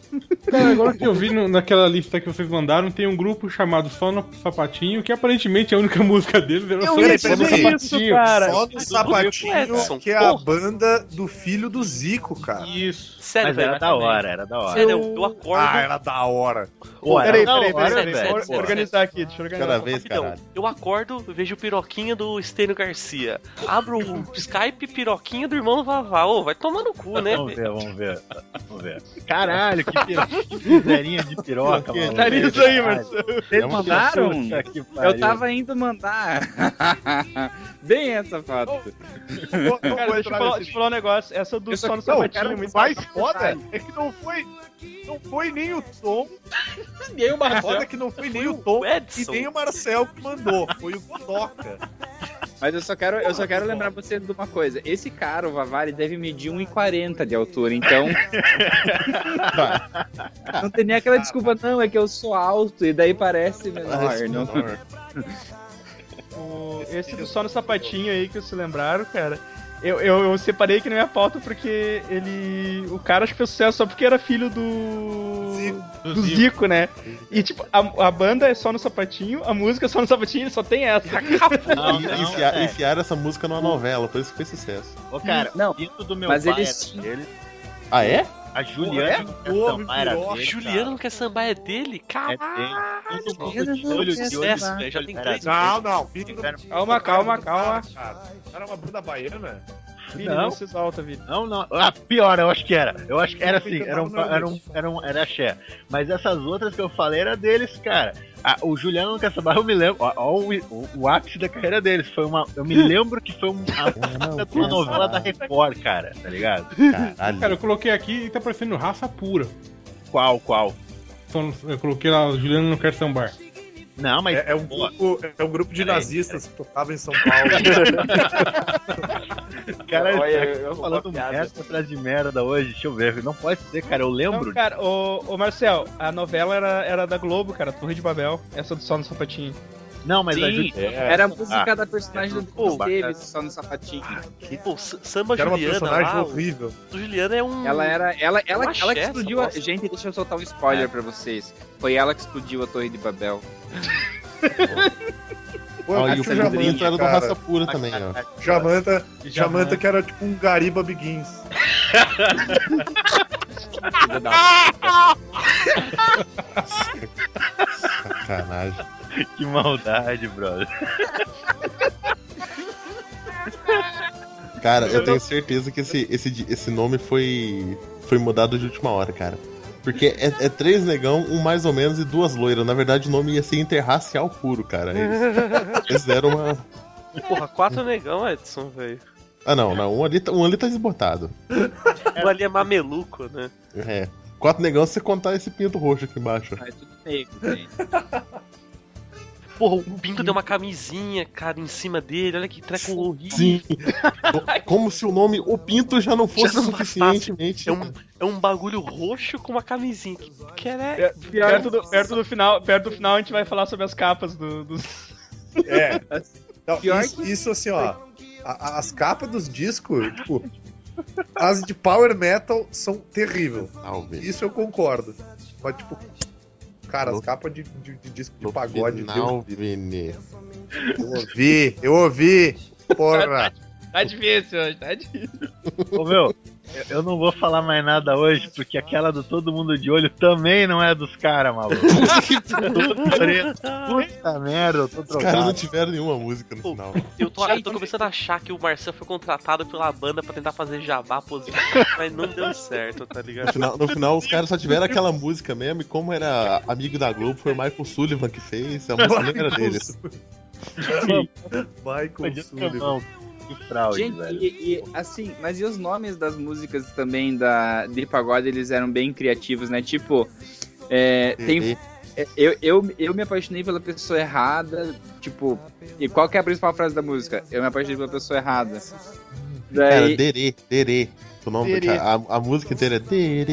Cara, agora que eu vi no- naquela lista que vocês mandaram, tem um grupo chamado Só no Sapatinho, que aparentemente a única música deles era
Eu
só
ia
no
dizer isso,
Sapatinho.
cara.
Só no sapatinho, que é a banda do filho do Zico, cara.
Isso.
Sério,
Mas
velho.
era da hora, era da hora.
Sério, eu, eu acordo.
Ah, era da hora.
Pô,
Peraí,
da
peraí,
hora,
peraí. Deixa eu organizar aqui, deixa eu organizar.
Cada vez, caralho.
eu acordo, vejo piroquinha do Estênio Garcia. Abro o Skype, piroquinha do irmão do Vavá. Ô, vai tomar no cu, né?
Vamos ver, vamos ver. Vamos ver. Caralho, que, piro... que miserinha de piroca, mano.
Nariz aí, Marcelo.
Vocês
É uma
mandaram? Eu tava indo mandar. Bem essa foto.
Cara, deixa eu, falar, deixa eu falar um negócio. Essa do
só-
no sapatinho
o
muito
mais foda é que não foi. Não foi nem o Tom.
Nem o
O foda
Marcelo.
é que não foi nem o Tom
O
e
Edson.
nem o Marcel que mandou. Foi o Toca.
Mas eu só quero, eu só quero lembrar você de uma coisa. Esse cara, o Vavari, deve medir 1,40 de altura, então. não tem nem aquela desculpa, não, é que eu sou alto e daí parece menor. Não.
O- esse do só no sapatinho aí que vocês lembraram, cara. Eu, eu, eu separei aqui na minha pauta porque ele. O cara acho que fez sucesso só porque era filho do.
Zico.
Do Zico, né? E tipo, a, a banda é só no sapatinho, a música é só no sapatinho, ele só tem essa.
Não,
E-
não,
enfiar-
é.
Enfiaram essa música numa novela, por isso que fez sucesso.
Ô, cara,
Não,
o do meu
mas
pai
eles tinham-
dele.
Ah, é?
A Juliana quer
é?
sambar era dele,
Juliano não quer sambar é dele?
É
Caralho.
dele. Todo mundo
Juliana
de
não
olho
quer
de olho.
velho, já tem três.
dele.
Não, não.
Calma, calma, calma.
Era uma banda baiana?
Vini,
Não.
não se exalta, Vini.
Não, não. Ah, pior, eu acho que era. Eu acho que era assim, era um, era um, era um, era axé. Mas essas outras que eu falei era deles, cara. Ah, o Juliano não quer saber, eu me lembro. Ó, ó o, o, o ápice da carreira deles. Foi uma. Eu me lembro que foi um, uma, uma novela da Record, cara, tá ligado?
Caralho.
Cara, eu coloquei aqui e tá parecendo raça pura.
Qual, qual?
Eu coloquei lá, o Juliano não quer sambar.
Não, mas.
É, é um grupo, é um grupo de
Peraí.
nazistas que tocava em São Paulo.
cara,
Olha,
eu,
eu- vou
falando merda atrás de merda hoje. Deixa eu ver. Não pode ser, cara. Eu lembro.
Não, cara, ô, ô Marcel, a novela era, era da Globo, cara, Torre de Babel, essa do só no sapatinho.
Não, mas a
Sim,
Juliana.
era a música
Ah.
da personagem do
Pô,
Davis, só no sapatinho.
Pô, S- samba
Que era uma
Juliana
personagem
lá, o
horrível.
o Juliana é um...
Ela era. Ela, ela,
Eu
ela que explodiu.
essa
A... Gente, deixa eu soltar um spoiler pra vocês. Foi ela que explodiu a Torre de Babel.
Pô, eu
e o
o Jamanta,
era do. Raça Pura também, ó.
Jamanta, Jamanta que era tipo um Gariba Begins.
Sacanagem.
Que maldade, brother.
Cara, eu tenho certeza que esse, esse, esse nome foi, foi mudado de última hora, cara. Porque é, é três negão, um mais ou menos e duas loiras. Na verdade, o nome ia ser interracial puro, cara. Eles, eles deram uma.
Porra, quatro negão, Edson, velho.
Ah, não, não. Um ali, tá- um ali tá desbotado.
Um ali é mameluco, né?
É. Quatro negão se você contar esse pinto roxo aqui embaixo.
É tudo negro, gente.
Porra, o Pinto deu uma camisinha, cara, em cima dele. Olha que treco horrível.
Sim. Como se o nome O Pinto já não fosse
Já não
suficientemente.
É um, é um bagulho roxo com uma camisinha. Que, que era...
É, perto, do, perto, do final, perto do final a gente vai falar sobre as capas do- dos.
É. Então,
Pior
isso, isso assim, ó. a- as capas dos discos, tipo. As de Power Metal são terríveis.
Talvez.
Isso eu concordo. Mas, tipo. Cara, as capas de, de- de disco de
No
pagode. Deus,
Vini.
eu ouvi, eu ouvi. Porra.
Tá difícil hoje, tá difícil.
Ô meu, eu- não vou falar mais nada hoje, porque aquela do Todo Mundo de Olho também não é dos caras, maluco. Puta merda, eu tô
Os caras não
trocado.
tiveram nenhuma música no final.
Eu tô, eu tô começando a achar que o Marcel foi contratado pela banda pra tentar fazer jabá positivo, mas não deu certo, tá
No
ligado?
final, no final, os caras só tiveram aquela música mesmo, e como era amigo da Globo, foi o Michael Sullivan que fez, a música nem era deles.
Michael Sullivan.
Que fraude,
Gente,
velho.
e, e, assim, mas e os nomes das músicas também da, de pagode, eles eram bem criativos, né? Tipo, é, tem, é, eu, eu, eu me apaixonei pela pessoa errada, tipo, e qual que é a principal frase da música? Eu me apaixonei pela pessoa errada.
Cara,
Daí,
Derê, Derê. O nome,
Derê.
a, a música inteira é Derê.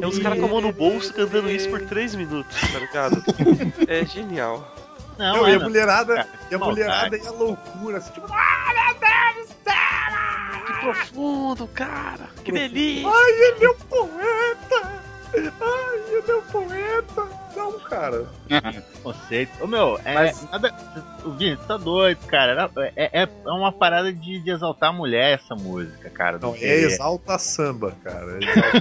É os caras com a mão no bolso cantando isso por 3 minutos, tá ligado? É genial.
Não,
Não, e a
Ana,
mulherada,
cara,
e a mulherada ia loucura, assim, tipo,
Que profundo, cara! Que delícia!
ai, ele é um poeta! Ai, ele é um poeta! Não, cara.
conceito. Ô meu, é.
Mas-
Nada, o Vini, você tá doido, cara. Era- É, é, é uma parada de, de exaltar a mulher essa música, cara.
Não,
do
é exalta samba, cara. é exalta-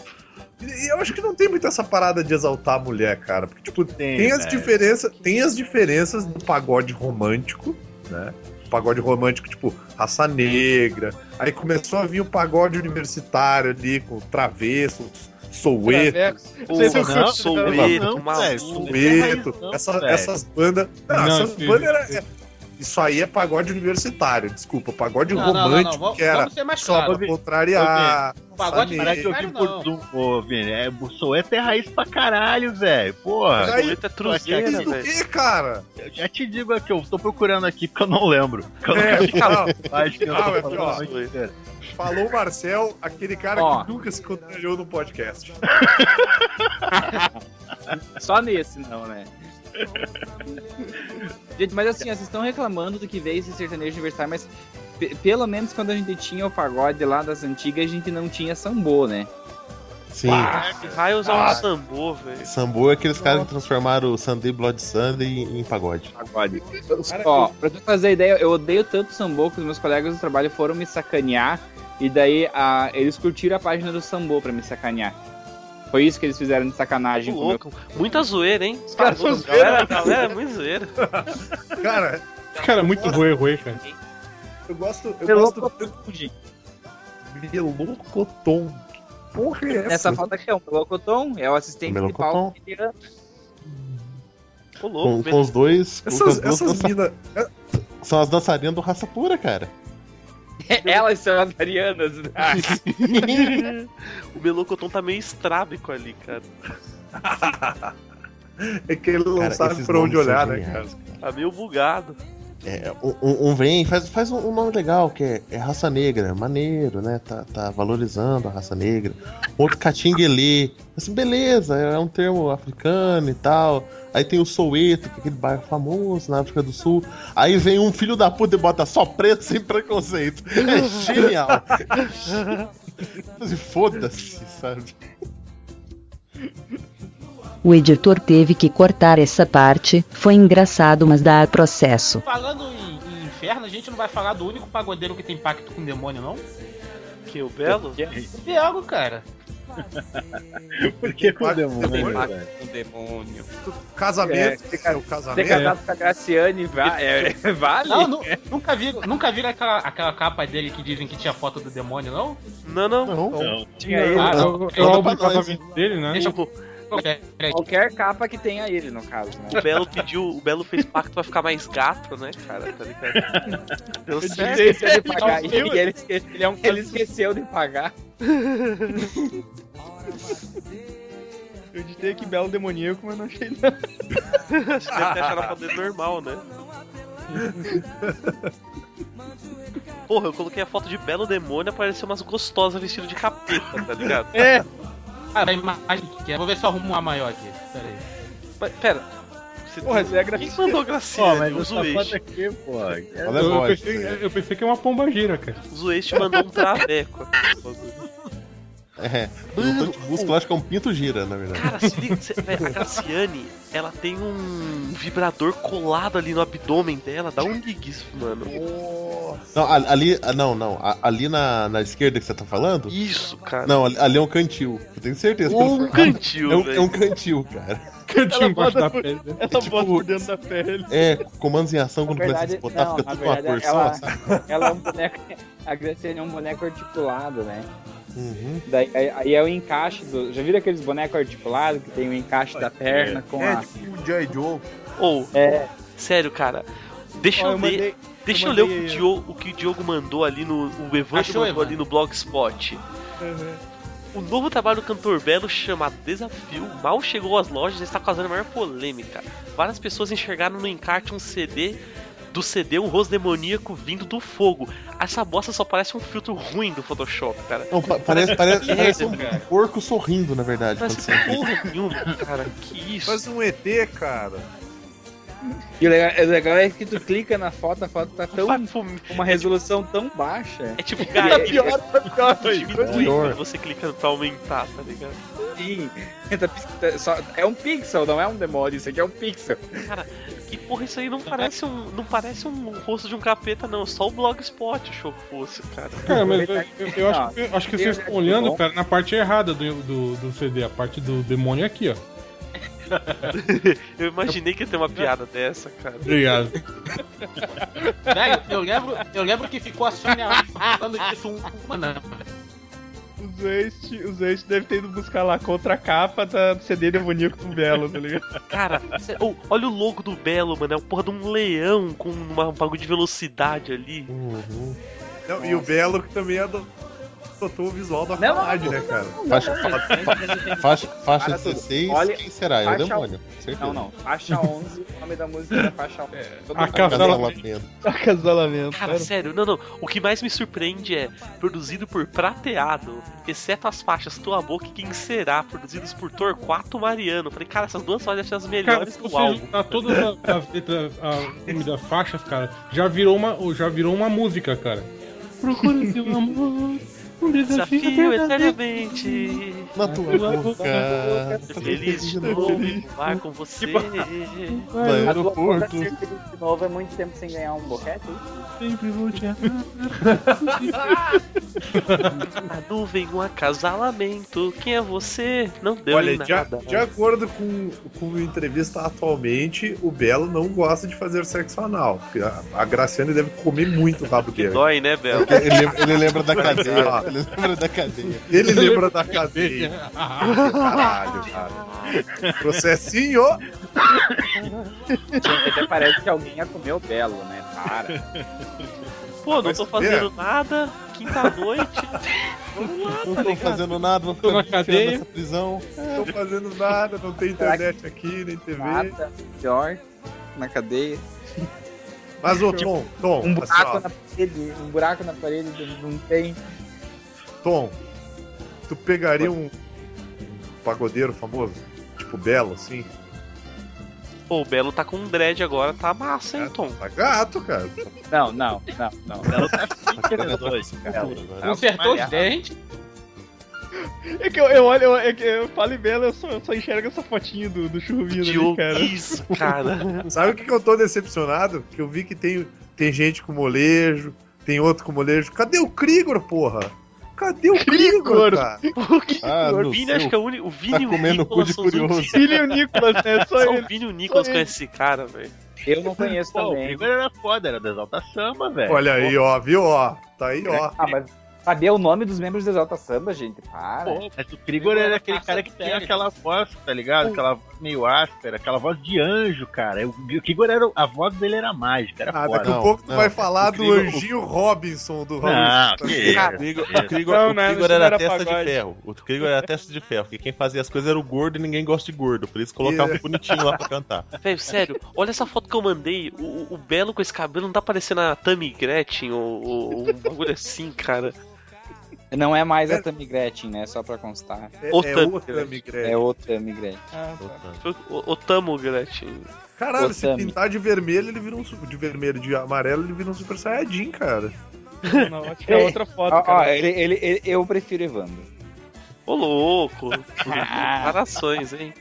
E eu acho que não tem muito essa parada de exaltar a mulher, cara. Porque, tipo,
Tem,
tem, as
velho.
diferenças. Tem as diferenças do pagode romântico, né? Pagode romântico, tipo, raça negra. Aí começou a vir o pagode universitário ali, com travessos, soueto.
Soueto,
não,
maluco.
Soueto,
Não,
essa-
velho.
essas bandas. Não,
Não,
essas bandas era-
sim.
é- Isso aí é pagode universitário, desculpa. Pagode
Não, não, não,
romântico,
não, vamos-
que era só
claro.
pra contrariar.
O pagode
raça
Para de
negra.
ouvir
Claro, não.
por Zoom, ô Vini. É, o Soueto é raiz pra caralho, velho. Porra.
Aí-
Soueto é truzeira,
o
velho.
que, cara?
Eu já te digo aqui, eu tô procurando aqui porque eu não lembro. Eu não
É, não,
Acho que eu
não,
tô
é pior. Falou o Marcel, aquele cara
Ó.
que nunca se contrariou no podcast.
só nesse não, né? Gente, mas assim, vocês estão reclamando do que veio esse sertanejo universitário, mas pe- pelo menos quando a gente tinha o pagode lá das antigas, a gente não tinha sambô, né?
Sim.
Que raios é um sambô, velho.
Sambo é aqueles caras que transformaram o Sunday Blood Sunday em pagode.
Pagode. Ó, pra tu fazer ideia, eu odeio tanto sambô que os meus colegas do trabalho foram me sacanear e daí a, eles curtiram a página do sambô pra me sacanear. Foi isso que eles fizeram de sacanagem
Que
com o meu
louco. Muita zoeira, hein? Os
caras são
galera, galera, é muito zoeira.
Cara,
Cara, muito ruim, ruim, cara.
eu gosto. Eu
Melocoton,
gosto Melocoton. Que porra é essa?
Nessa foto aqui é o Melocoton, é o assistente de
Melocoton.
tira-
Ô, louco,
Com, com os dois.
Essas, essas minas.
São as dançarinas do Raça Pura, cara.
Elas são as arianas. né?
O Melocoton tá meio estrábico ali, cara.
É que ele não
Cara,
sabe pra onde olhar, né, cara?
Tá meio bugado.
É, um, um- vem, faz, faz um, um nome legal, que é, é raça negra, maneiro, né? Tá, tá valorizando a raça negra. Outro catinguelê. Assim, beleza, é um termo africano e tal. Aí tem o Soweto, que é aquele bairro famoso na África do Sul. Aí vem um filho da puta e bota só preto sem preconceito. É genial. Assim, Foda-se, sabe?
O editor teve que cortar essa parte, foi engraçado, mas dá processo.
Falando em, em inferno, a gente não vai falar do único pagodeiro que tem pacto com o demônio, não?
Que o Belo?
O Biago, cara.
Por que com o
Demônio,
velho?
com o demônio.
Casamento.
É,
É, o
Ter
casamento.
casado com a Graciane va- é, vale?
Não, nu- nunca viram nunca viram aquela, aquela capa dele que dizem que tinha foto do demônio, não?
Não, não.
Não.
Não.
Tinha ele.
Ah, não.
o é o álbum de
pra nós.
casamento dele, né?
Deixa eu. Peraí.
Qualquer capa que tenha ele, no caso, né?
O Belo pediu, o Belo fez pacto pra ficar mais gato, né, cara? Tá ligado? Deu
Ele
certo.
esqueceu de pagar.
É
e ele, esque- ele é um- ele esqueceu de pagar.
Eu digitei aqui Belo Demoníaco, mas não achei nada.
Você deve ter achado a foto normal, né? Porra, eu coloquei a foto de Belo Demônio, apareceu umas gostosas vestidas de capeta, tá ligado?
É,
Ah, a imagem que é. Vou ver se eu arrumo uma maior aqui. Pera aí.
Pera. Você
porra, isso é
Quem
grafite.
mandou
Pô,
Graciane?
mas
O
essa foto
Zueste.
aqui.
Olha
Eu,
a
eu pensei, eu pensei que é uma pomba gira, cara.
O Zueste mandou um traveco.
É, tanque busca, eu acho que é um pinto gira, na verdade.
Cara, se liga, cê- véi, a Graciane, ela tem um vibrador colado ali no abdômen dela. Dá um ligue isso, mano.
Não, a- ali, ah, não, não. Ali na, na esquerda que você tá falando?
Isso, cara.
Não, ali, ali é um cantil. Eu tenho certeza.
Um cantil,
é um, é um cantil, cara.
Cantinho
Ela
embaixo
bota
da
por-
pele. né?
Ela
tipo-
bota por dentro da pele.
É, comandos em ação, quando começa a
verdade, não,
fica tudo uma
verdade,
cor
ela,
só,
ela é um boneco. A Graciane é um boneco articulado, né?
Uhum.
Daí, aí, aí é o encaixe do. Já viram aqueles bonecos articulados que tem o encaixe da perna com
É
a.
tipo o J. Joe.
Ou,
É,
sério, cara. Deixa
Ó,
eu,
eu
ler.
mandei-
Deixa eu,
eu
ler o que Diogo, o que o Diogo mandou ali no. O Evandro
Achou,
mandou ali no Blogspot. O novo trabalho do cantor Belo, chamado Desafio, mal chegou às lojas e está causando a maior polêmica. Várias pessoas enxergaram no encarte um CD do CD um rosto demoníaco vindo do fogo. Essa bosta só parece um filtro ruim do Photoshop, cara.
Não, pa- parece, parece, parece um
cara.
porco sorrindo, na verdade.
Parece porra nenhuma, cara. Que isso?
Faz um ET, cara.
e o legal, o legal é que tu clica na foto, a foto tá tão.
Vai pro-
uma resolução tão baixa.
É tipo,
Tá
cara,
pior, tá pior.
diminui
pior.
quando você clica pra aumentar, tá ligado?
Sim. Tá tá- É um pixel, não é um demônio, isso aqui é um pixel.
Cara, que porra, isso aí não parece um. Não parece um rosto de um capeta, não. Só o Blogspot achou que fosse, cara.
Cara, mas eu, eu- eu acho, que, acho que vocês estão
Red
olhando, cara, na parte errada do, do, do CD. A parte do demônio é aqui, ó.
Eu imaginei que ia ter uma piada dessa, cara.
Obrigado.
Velho, eu lembro, eu lembro que ficou a Sônia falando disso um, uma não.
O Zeist, o Zeist deve ter ido buscar lá contra a capa da do CD demoníaco do Belo, tá ligado?
Cara, cê- oh, olha o logo do Belo, mano. É uma porra de um leão com uma- um bagulho de velocidade ali.
Uhum.
Não, e o Belo que também adotou o visual da
não,
né, cara?
Faixa, faixa, faixa
Para tudo.
16,
Olha,
quem será? É o demônio. certeza.
Não, não. Faixa 11, o nome da música é faixa 11. Todo
a
mundo
casa-
Acasalamento.
Acasalamento.
Cara,
cara.
sério, não, não. O que mais me surpreende é produzido por Prateado, exceto as faixas Tua Boca e Quem Será, produzidos por Torquato Mariano. Falei, cara, essas duas faixas são as
Cara,
melhores
se
do álbum.
juntar todas as, letras, o nome das faixas, cara, já virou uma, já virou uma música, cara. Procura seu amor, um
Desafio
verdadeiro.
eternamente.
Na tua boca.
Ser feliz de novo voar com você.
Vai
boca
aeroporto.
ser feliz de novo é muito tempo sem ganhar um boquete?
Sempre vou te.
A nuvem, um acasalamento. Quem é você? Não deu
Olha,
em
de,
nada.
de acordo com, com a entrevista atualmente, o Belo não gosta de fazer sexo anal. A, a Graciane deve comer muito o rabo dele.
Dói, né, Belo?
Ele, lembra- ele lembra da cadeia. Ele lembra da cadeia.
Ele lembra da cadeia. Caralho, cara. Processinho!
Gente, até parece que alguém ia comer o Belo, né? Para.
Pô, não tô
vê.
fazendo nada. Quinta-noite.
Não tô fazendo nada, vou
Tô na cadeia.
nessa prisão.
Não tô fazendo nada, não tem internet aqui, nem TV.
Nada pior na cadeia.
Mas, ô, Tom, Tom,
Um
assim,
buraco na parede, um buraco na parede não tem.
Tom, tu pegaria um, um pagodeiro famoso, tipo Belo, assim?
Pô, o Belo tá com um dread agora, tá massa, hein, Tom?
Tá gato, cara.
Não, não, não, não.
Belo tá
Dois,
Belo.
Consertou os dentes.
É que eu, eu olho, eu, é que eu falo em Belo, eu só, eu só enxergo essa fotinho do, do churrumino ali, cara.
isso, cara.
Sabe o que, que eu tô decepcionado? Que eu vi que tem, tem gente com molejo, tem outro com molejo. Cadê o Krigor, porra? Cadê o Krigor? cara?
Ah,
o Vini, acho que é o único. O Vini
Tá
e o
comendo cu
Nicolas
de
são os
curioso.
únicos-
Filho e o Nicolas, né? Só
Só
ele.
o Vini e o Nicolas
Só
conhecem esse cara, velho.
Eu não conheço
Pô, o
também.
Krieger era foda, era do Exalta Samba, velho.
Olha aí, ó, viu, ó? Tá aí, ó.
Ah, mas Saber o nome dos membros do Exalta Samba, gente, para.
Mas o Krigor era aquele cara que tinha aquela voz, tá ligado? Aquela voz meio áspera, aquela voz de anjo, cara. O, o Krigor era. A voz dele era mágica, era
Ah,
foda.
daqui a pouco tu vai falar
o
do
Krigor-
anjinho Robinson do Raul.
Não, que isso.
O Krigor, o Krigor-
Não,
o
né,
Krigor era
não era
testa de ferro. O Krigor era testa de ferro, porque quem fazia as coisas era o gordo e ninguém gosta de gordo. Por isso colocava
Yeah.
bonitinho lá pra cantar.
Velho, sério, olha essa foto que eu mandei. O, o- o Belo com esse cabelo não tá parecendo a Tammy Gretchen ou, ou um bagulho assim, cara.
Não é mais a Tammy Gretchen, né? Só pra constar.
É,
O
é
Tami
outra
Gretchen.
migrante.
É outra Tammy Gretchen.
Ah, tá.
O, o Tamo Gretchen.
Caralho,
o
se
Tami.
pintar de vermelho, ele vira um de vermelho, de amarelo, ele vira um super saiyajin, cara.
Não, acho que é outra foto,
Ó, ó,
cara.
ele, ele, ele- eu prefiro Evandro.
Ô, louco. Comparações, hein?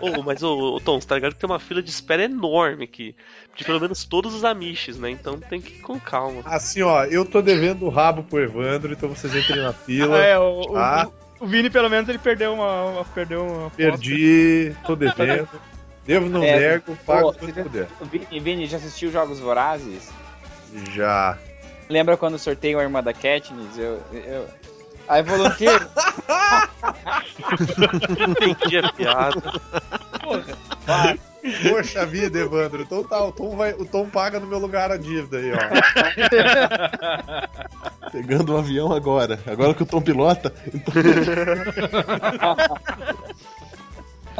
Ô, mas ô, ô, Tom, você tá ligado que tem uma fila de espera enorme aqui. De pelo menos todos os amishes, né? Então tem que ir com calma.
Assim, ó, eu tô devendo o rabo pro Evandro, então vocês entrem na fila.
Ah, é, o, o-
tá?
o Vini, pelo menos, ele perdeu uma, uma- perdeu uma.
Perdi, tô devendo. Devo, não
É,
nego, pago
pô,
quando
você-
puder.
Vini, Vini, já assistiu Jogos Vorazes?
Já.
Lembra quando sorteio a irmã da Katniss? Eu, eu... Aí volunteiro.
Entendi a piada.
Poxa vida, Evandro. Então tá, o Tom, vai, o Tom paga no meu lugar a dívida aí, ó.
Pegando um avião agora. Agora que o Tom pilota. Então...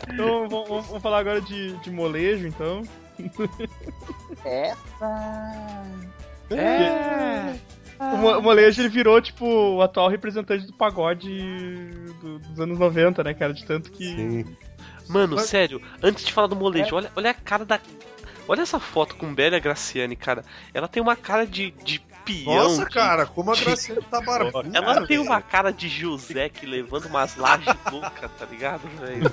Então vamos, vamos- vamos falar agora de, de molejo, então.
Essa.
É. O, mo- o molejo ele virou, tipo, o atual representante do pagode do- dos anos 90, né, cara? De tanto que.
Sim.
Mano,
Mas-
sério, antes de falar do molejo, olha, olha a cara da. Olha essa foto com Bélia Graciane, cara. Ela tem uma cara de, de peão.
Nossa,
de-
cara, como a Graciane tá barbuda.
Ela tem
velho.
uma cara de José que levando umas lajes loucas, tá ligado, velho?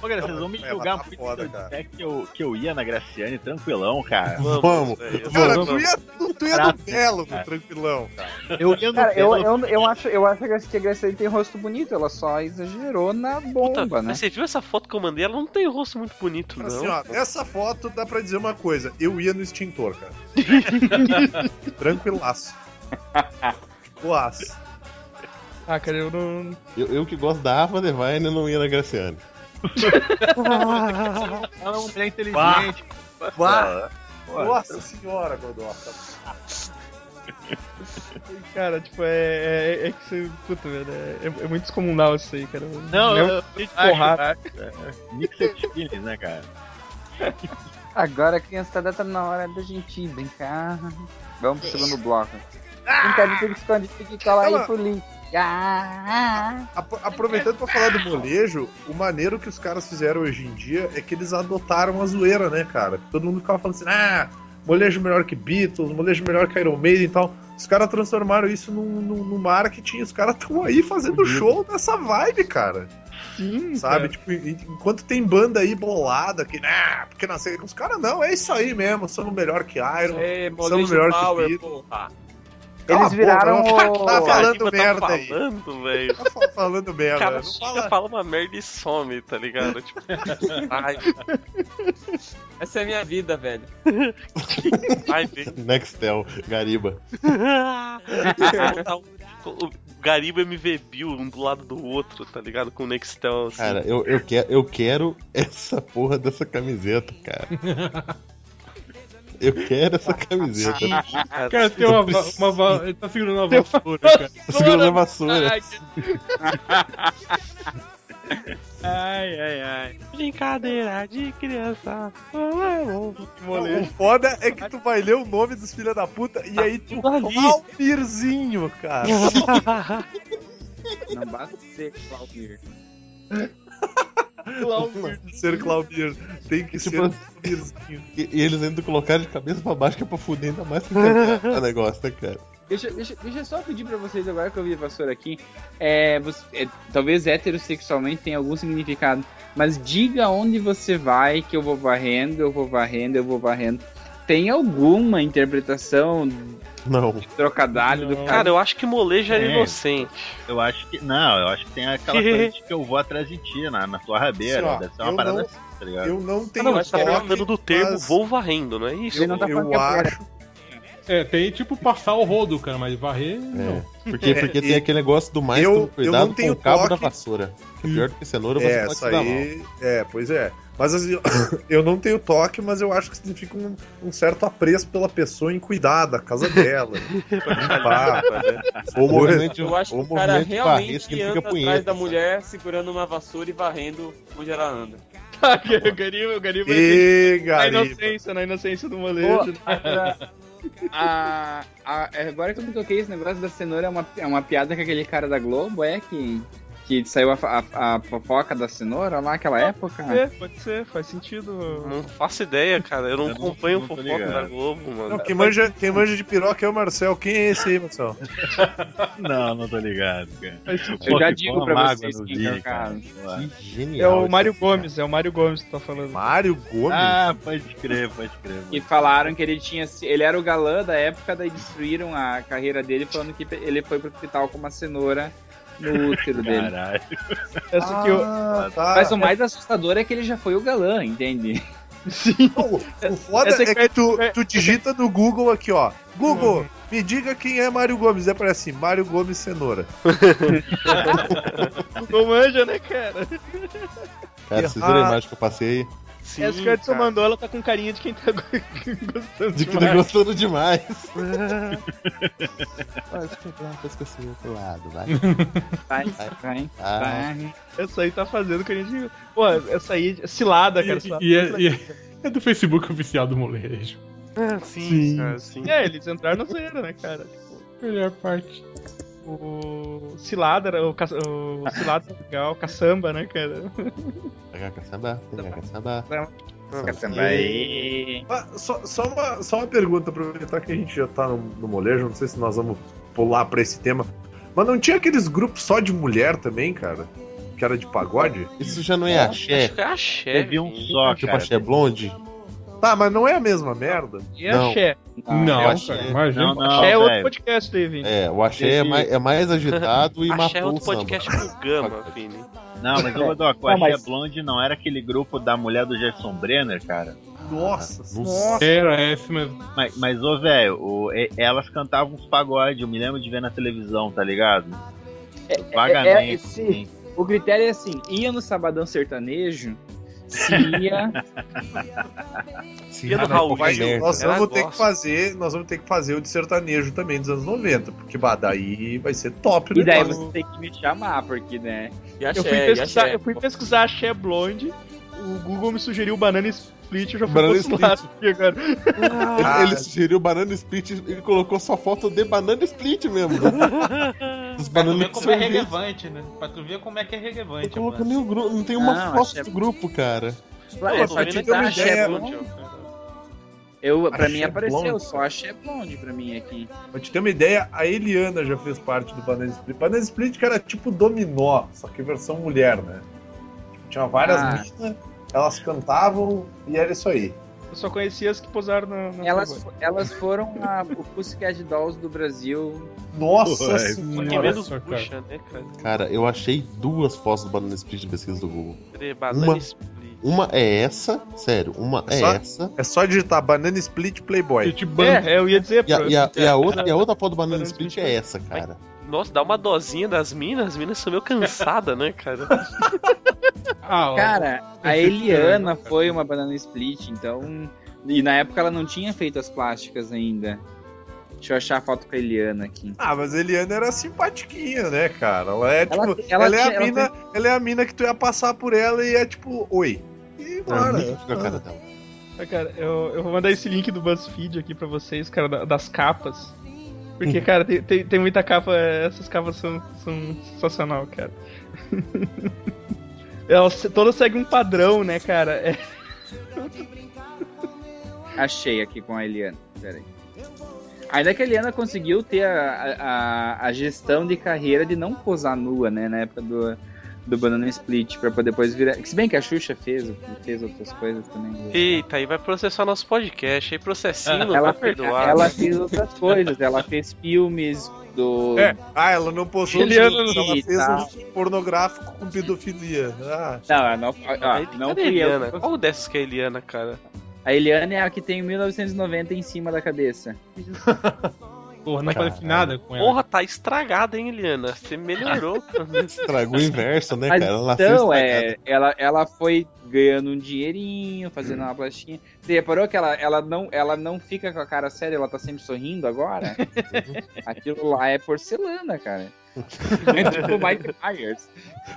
Pô, cara, vocês vão me julgar
tá
muito
foda,
eu
cara.
que eu, que eu ia na Graciane tranquilão, cara.
Vamos.
velho.
Cara,
Vamos.
tu ia, tu, tu ia no belo,
cara.
tranquilão, cara.
Eu ia no
Cara, eu,
Belo-
eu, eu, acho, eu acho que a Graciane tem rosto bonito, ela só exagerou na
Puta,
bomba, né?
mas você viu essa foto que eu mandei? Ela não tem rosto muito bonito, não.
Assim, ó, nessa foto dá pra dizer uma coisa. Eu ia no extintor, cara. Tranquilaço. Boaço.
Ah, cara, eu não.
Eu, eu que gosto da Ava Devine não ia na Graciane.
Ela é uma mulher inteligente.
Bah.
Pô,
Nossa senhora, Godota.
Cara, tipo, é. É, é que você. Puta, velho. É, é muito descomunal isso aí, cara.
Não,
Mesmo
eu,
de
eu
porrada.
acho, acho, é. Mixed feelings, né, cara?
Agora a criançada tá na hora da gente brincar. Vamos pro segundo bloco. Brincar de pique esconde, pique cola aí pro link. Ah,
Apro- Aproveitando pra falar do molejo, o maneiro que os caras fizeram hoje em dia é que eles adotaram a zoeira, né, cara? Todo mundo ficava falando assim, ah, molejo melhor que Beatles, molejo melhor que Iron Maiden e tal. Os caras transformaram isso num, num, num marketing, os caras estão aí fazendo show nessa vibe, cara.
Sim,
Sabe?
cara.
Tipo, en- enquanto tem banda aí bolada que, ah, porque não sei, os caras não, é isso aí mesmo, somos melhor que Iron.
É,
Somos melhor que
power,
Beatles. a
Eles viraram
boca,
o-
Tá falando merda
tá
aí.
falando, velho.
Tá fa- falando merda.
cara
não fala...
fala uma merda e some, tá ligado? Tipo, ai,
Essa é a minha vida, velho.
ai.
Nextel, Gariba.
Botar o, o Gariba MV Bill um do lado do outro, tá ligado? Com o Nextel assim.
Cara, eu, eu, quero, eu quero essa porra dessa camiseta, cara. Eu quero essa camiseta.
cara,
Cara, tem uma, uma, va- ele tá segurando uma vassoura, cara.
Tá segurando a vassoura.
Ai, ai, ai.
Brincadeira de criança.
O foda é que tu vai ler o nome dos filha da puta e aí tu. Claubirzinho, cara.
não basta ser Claudir.
ser Claubir. Tem que ser
Tipo-
Claubirzinho.
E, e eles ainda colocaram de cabeça pra baixo que é pra fuder ainda mais o negócio, né, cara?
Deixa, deixa, deixa eu só pedir pra vocês, agora que eu vi a vassoura aqui, é, você- é, talvez heterossexualmente tenha algum significado, mas diga onde você vai que eu vou varrendo, eu vou varrendo, eu vou varrendo. Tem alguma interpretação
Não.
trocadilho do cara?
Cara, eu acho que molejo era
É.
inocente.
Eu acho que. Não, eu acho que tem aquela coisa de que eu vou atrás de ti na, na tua rabeira.
Assim, ó,
Deve ser uma
eu
parada
não-
assim, tá ligado?
Eu não
Ah,
tenho
não, mas tá falando do termo
mas
voo varrendo, não é isso?
Ele não tá
Eu
é
acho.
É, tem tipo passar o rodo, cara, mas varrer. Não.
Porque, porque tem
É,
aquele negócio do mais
eu-
cuidado
não tenho
com o cabo
toque.
da vassoura. Que pior do que cenoura, você
É,
pode
essa aí. É, pois é. Mas assim, eu não tenho toque, mas eu acho que significa um, um certo apreço pela pessoa em cuidar da casa dela. limpar.
Ou movimento,
Eu acho que o cara realmente
significa
anda atrás
punheta.
da mulher segurando uma vassoura e varrendo onde ela anda.
o Gariba, o Gariba
E,
na inocência, na inocência do
Pô,
molejo.
agora, a- a- agora que eu me toquei, esse negócio da cenoura é uma, é uma piada com aquele cara da Globo, é que, que saiu a, a, a fofoca da cenoura lá naquela época.
Pode ser, pode ser, faz sentido.
Não faço ideia, cara. Eu não
Eu não-
acompanho o
não
fofoca
ligado.
da Globo, mano.
Não, quem, manja, quem manja de piroca é o Marcel. Quem é esse aí, Marcel?
Não, não tô ligado, cara.
Sentido.
Eu já digo pra vocês quem que é o cara.
Que
É
genial.
o Mário
cara.
Gomes, é o Mário Gomes que tá falando.
Mário Gomes?
Ah, pode crer, pode crer.
E falaram que ele tinha. Ele era o galã da época, daí destruíram a carreira dele, falando que ele foi pro hospital com uma cenoura no útero dele.
Caralho.
Eu.
Ah, tá.
Mas o mais assustador é que ele já foi o galã, entende?
O, o foda
Essa
é que tu, tu digita no Google aqui, ó. Google, me diga quem é Mário Gomes. É para assim, Mário Gomes Cenoura.
Não manja, né, cara?
Cara, vocês viram a imagem que eu passei aí?
Sim,
Essa que o Edson
cara.
mandou, ela tá com carinha de quem tá gostando
De que tá gostando demais. Vai pegar um pescocinho pro lado, vai.
Vai, vai,
Ah,
vai.
Essa aí tá fazendo carinha de. Pô, essa aí é cilada, cara.
E, e é, e é- é do Facebook oficial do molejo.
Ah, sim, cara, sim.
É, eles entraram na zoeira, né, cara?
Melhor parte.
O Cilada, era- o, ca... o Cilada legal, caçamba, né, cara?
pegar caçamba, pegar caçamba.
Caçamba aí.
Ah, só, só, uma, só uma pergunta, aproveitar que a gente já tá no, no molejo, não sei se nós vamos pular pra esse tema. Mas não tinha aqueles grupos só de mulher também, cara? Que era de pagode?
Isso já não é axé?
Acho que é axé.
Teve um só,
Tipo
cara.
axé blonde?
Tá, mas não é a mesma merda?
E
Não.
axé.
não,
eu
cara, imagina.
Não, não,
axé é outro
velho.
podcast, David.
É, o axé é mais, é mais agitado e
Axé é
matou o
outro
samba.
podcast com gama, Vini.
Não, mas o Godoc, o
Não,
Axé
mas-
Blonde não era aquele grupo da mulher do Jefferson Brenner, cara?
Nossa,
Nossa.
Era esse mesmo.
Mas, mas ô, velho, e- elas cantavam uns pagode, eu me lembro de ver na televisão, tá ligado? Vagamente.
é esse-
assim.
O critério é assim: ia no Sabadão Sertanejo, se ia.
Sim,
Ia no
ah, não,
Raul
merda.
Nós
Ela
vamos ter que fazer, nós vamos ter que fazer o de sertanejo também dos anos 90, porque bah, daí vai ser top o
E daí você tem que me chamar, porque, né?
Axé,
Eu fui, pesquisar,
axé.
eu fui pesquisar axé blonde, o Google me sugeriu banana split, eu já fui
Banana
lado aqui agora.
Ah,
Ele, ele sugeriu banana split, ele colocou só foto de banana split mesmo. Dos
Pra tu ver como é relevante, né? Pra tu ver como é que é relevante. Mano.
nem o grupo, não tem uma
Não,
foto
achei-
do grupo, cara.
É,
tô
só te dar
uma ideia,
cara.
Eu, pra mim apareceu
blonde.
só axé blonde pra mim aqui.
Pra te ter uma ideia, a Eliana já fez parte do Banana Split. Banana Split que era tipo dominó, só que versão mulher, né? Tipo, tinha várias
Ah.
minas, elas cantavam e era isso aí.
Eu só conhecia as que posaram na. na
Elas, elas foram a, o Pussycat Dolls do Brasil.
Nossa
Ué,
Só que
senhora.
menos puxa, né, cara?
Cara, eu achei duas fotos do banana split de pesquisa do Google.
Banana
Uma.
split.
Uma é essa, sério, uma é
Só-
essa.
É só digitar Banana Split Playboy.
Ban-
É, eu ia dizer,
E a, e a- e a outra, e a outra foto do
Banana
banana split é essa, cara.
Nossa, dá uma dosinha das minas, as minas são meio cansadas, né, cara?
Ah,
Cara, a Eliana
cara.
foi uma banana split, então. E na época ela não tinha feito as plásticas ainda. Deixa eu achar a foto com a Eliana aqui.
Ah, mas a Eliana era simpatiquinha, né, cara? Ela é tipo.
Ela-
Ela,
ela
é, a
ela
mina, ela é a mina que tu ia passar por ela e é tipo, oi. E
É
bora.
nítido a cara dela.
Ah, Cara, eu, eu vou mandar esse link do BuzzFeed aqui pra vocês, cara, da- das capas. Porque, cara, tem, tem, tem muita capa, essas capas são, são sensacional, cara. Elas todas seguem um padrão, né, cara? É,
Achei aqui com a Eliana. Pera aí. Ainda que a Eliana conseguiu ter a, a, a gestão de carreira de não posar nua, né? Na época do, do Banana Split, pra poder depois virar. Se bem que a Xuxa fez, fez outras coisas também.
Eita, aí vai processar nosso podcast. Aí processinho não
Ela,
vai perdoar.
ela fez outras coisas. Ela fez filmes do.
É. Ah, ela não postou
Eliana,
nudes, ela fez
tal.
um pornográfico com pedofilia. Ah,
Não, não, ó,
Aí,
não
cadê a
fui eu.
Eliana? Qual dessas que é a Eliana, cara?
A Eliana é a que tem 1990 em cima da cabeça.
Porra, não parece nada com ela.
Porra, tá estragada, hein, Eliana? Você melhorou.
Estragou o inverso, né, cara? Ela
então, é, ela, ela foi ganhando um dinheirinho, fazendo uma plastinha. Você reparou que ela, ela, não, ela não fica com a cara séria, ela tá sempre sorrindo agora? Aquilo lá é porcelana, cara. É tipo o Mike Myers.